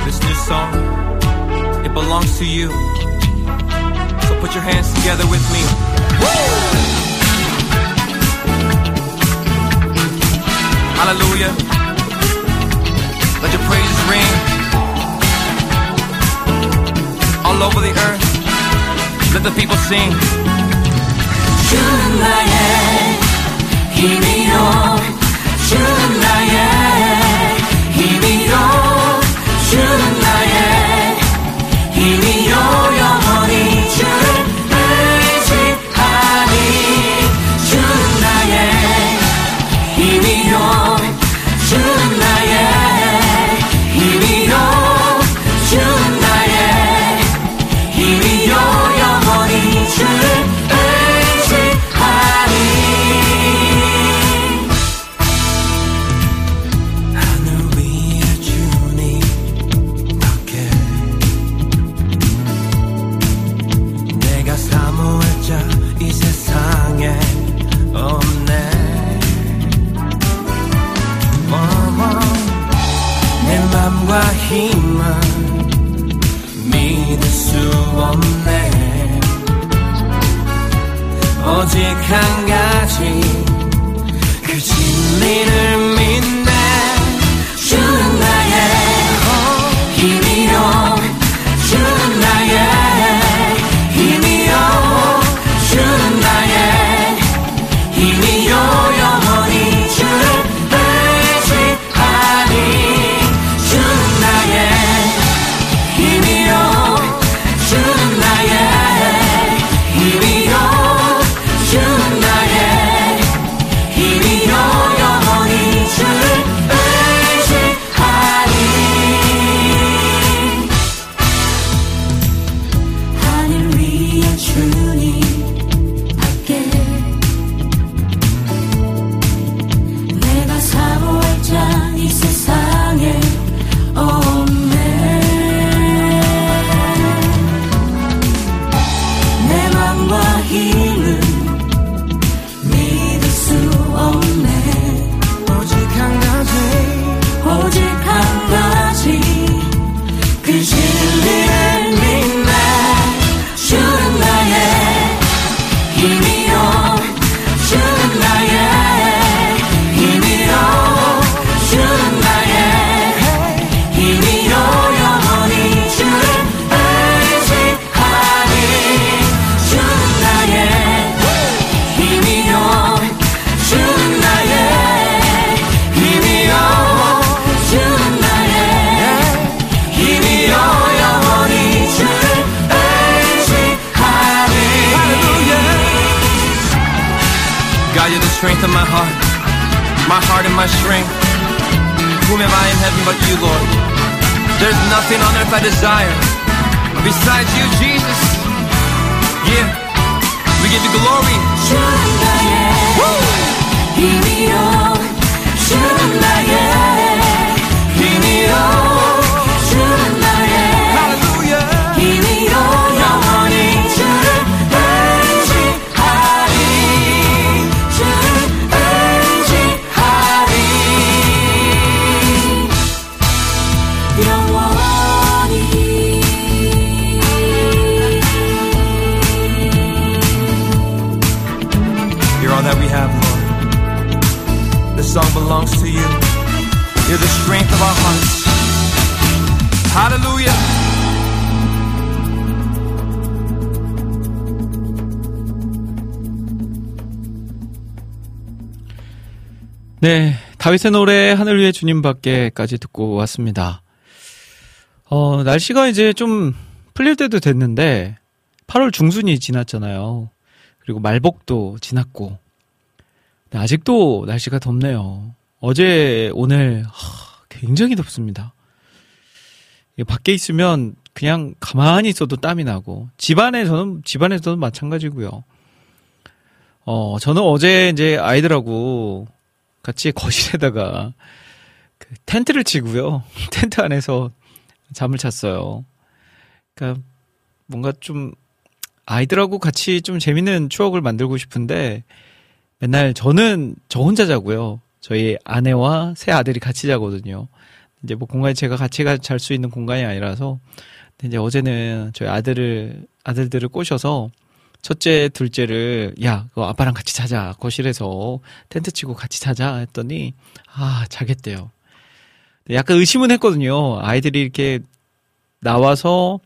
This new song, it belongs to you. So put your hands together with me. Woo! Hallelujah. Let your praises ring all over the earth. Let the people sing. You're my head. 힘이요 주는 나의 다윗의 노래 하늘 위에 주님 밖에까지 듣고 왔습니다. 어, 날씨가 이제 좀 풀릴 때도 됐는데 8월 중순이 지났잖아요. 그리고 말복도 지났고 네, 아직도 날씨가 덥네요. 어제 오늘 하, 굉장히 덥습니다. 밖에 있으면 그냥 가만히 있어도 땀이 나고 집안에서는 집안에서는 마찬가지고요. 어, 저는 어제 이제 아이들하고 같이 거실에다가 그 텐트를 치고요. 텐트 안에서 잠을 잤어요. 그러니까 뭔가 좀 아이들하고 같이 좀 재밌는 추억을 만들고 싶은데 맨날 저는 저 혼자 자고요. 저희 아내와 새 아들이 같이 자거든요. 이제 뭐 공간이 제가 같이 잘 수 있는 공간이 아니라서 근데 이제 어제는 저희 아들을 아들들을 꼬셔서 첫째, 둘째를 야, 그 아빠랑 같이 자자. 거실에서 텐트 치고 같이 자자 했더니 아, 자겠대요. 약간 의심은 했거든요. 아이들이 이렇게 나와서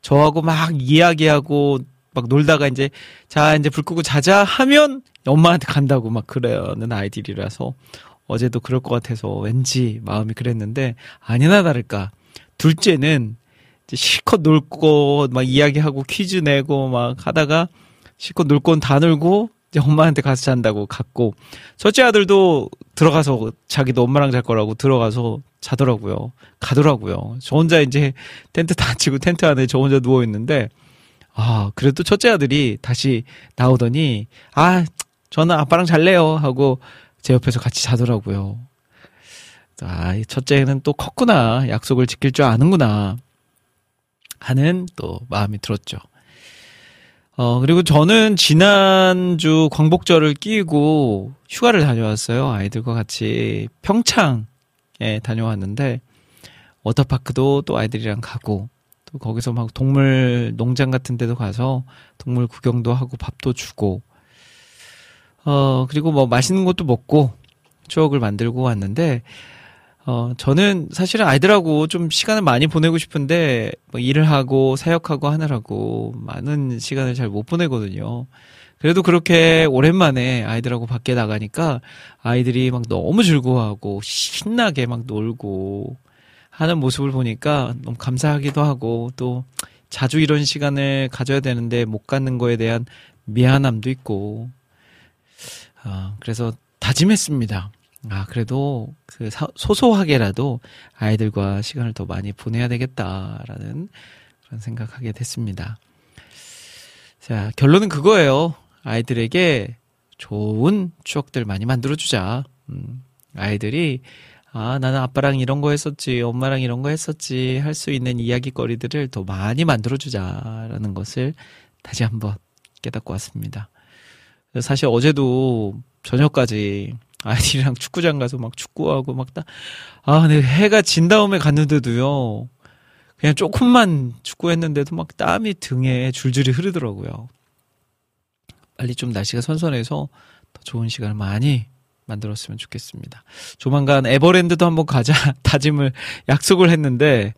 저하고 막 이야기하고 막 놀다가 이제 자, 이제 불 끄고 자자 하면 엄마한테 간다고 막 그러는 아이들이라서 어제도 그럴 것 같아서 왠지 마음이 그랬는데 아니나 다를까 둘째는 실컷 놀고 막 이야기하고 퀴즈 내고 막 하다가 실컷 놀 건 다 놀고 이제 엄마한테 가서 잔다고 갔고 첫째 아들도 들어가서 자기도 엄마랑 잘 거라고 들어가서 자더라고요. 가더라고요. 저 혼자 이제 텐트 다 치고 텐트 안에 저 혼자 누워 있는데 아 그래도 첫째 아들이 다시 나오더니 아 저는 아빠랑 잘래요 하고 제 옆에서 같이 자더라고요. 아, 이 첫째는 또 컸구나. 약속을 지킬 줄 아는구나. 하는 또 마음이 들었죠. 어, 그리고 저는 지난주 광복절을 끼고 휴가를 다녀왔어요. 아이들과 같이 평창에 다녀왔는데, 워터파크도 또 아이들이랑 가고, 또 거기서 막 동물 농장 같은 데도 가서 동물 구경도 하고 밥도 주고, 어, 그리고 뭐 맛있는 것도 먹고 추억을 만들고 왔는데, 어, 저는 사실은 아이들하고 좀 시간을 많이 보내고 싶은데, 뭐 일을 하고 사역하고 하느라고 많은 시간을 잘 못 보내거든요. 그래도 그렇게 오랜만에 아이들하고 밖에 나가니까 아이들이 막 너무 즐거워하고 신나게 막 놀고 하는 모습을 보니까 너무 감사하기도 하고 또 자주 이런 시간을 가져야 되는데 못 갖는 거에 대한 미안함도 있고, 아, 그래서 다짐했습니다. 아, 그래도 그 사, 소소하게라도 아이들과 시간을 더 많이 보내야 되겠다라는 그런 생각하게 됐습니다. 자, 결론은 그거예요. 아이들에게 좋은 추억들 많이 만들어주자. 음, 아이들이, 아, 나는 아빠랑 이런 거 했었지, 엄마랑 이런 거 했었지, 할 수 있는 이야기거리들을 더 많이 만들어주자라는 것을 다시 한번 깨닫고 왔습니다. 사실 어제도 저녁까지 아이들이랑 축구장 가서 막 축구하고 막 딱, 아, 근데 해가 진 다음에 갔는데도요, 그냥 조금만 축구했는데도 막 땀이 등에 줄줄이 흐르더라고요. 빨리 좀 날씨가 선선해서 더 좋은 시간을 많이 만들었으면 좋겠습니다. 조만간 에버랜드도 한번 가자 다짐을 약속을 했는데,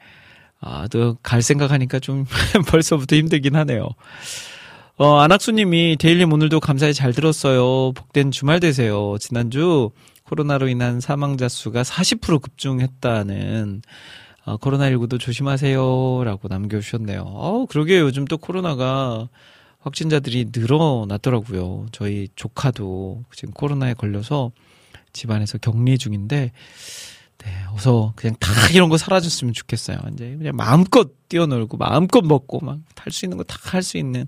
아, 또 갈 생각하니까 좀 벌써부터 힘들긴 하네요. 어, 안학수님이 데일리 오늘도 감사히 잘 들었어요. 복된 주말 되세요. 지난주 코로나로 인한 사망자 수가 40% 급증했다는 어, 코로나19도 조심하세요라고 남겨주셨네요. 어, 그러게 요즘 또 코로나가 확진자들이 늘어났더라고요. 저희 조카도 지금 코로나에 걸려서 집안에서 격리 중인데, 네, 어서 그냥 다 이런 거 사라졌으면 좋겠어요. 이제 그냥 마음껏 뛰어놀고, 마음껏 먹고, 막 탈 수 있는 거 다 할 수 있는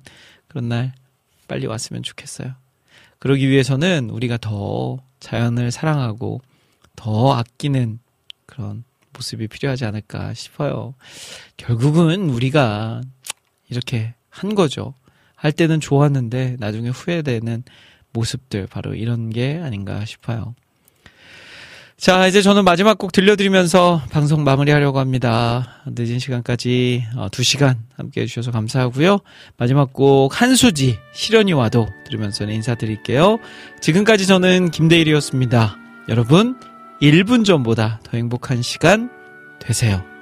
그런 날 빨리 왔으면 좋겠어요. 그러기 위해서는 우리가 더 자연을 사랑하고, 더 아끼는 그런 모습이 필요하지 않을까 싶어요. 결국은 우리가 이렇게 한 거죠. 할 때는 좋았는데 나중에 후회되는 모습들 바로 이런 게 아닌가 싶어요. 자, 이제 저는 마지막 곡 들려드리면서 방송 마무리하려고 합니다. 늦은 시간까지 어, 2시간 함께 해주셔서 감사하고요. 마지막 곡 한수지 시련이 와도 들으면서 인사드릴게요. 지금까지 저는 김대일이었습니다. 여러분 1분 전보다 더 행복한 시간 되세요.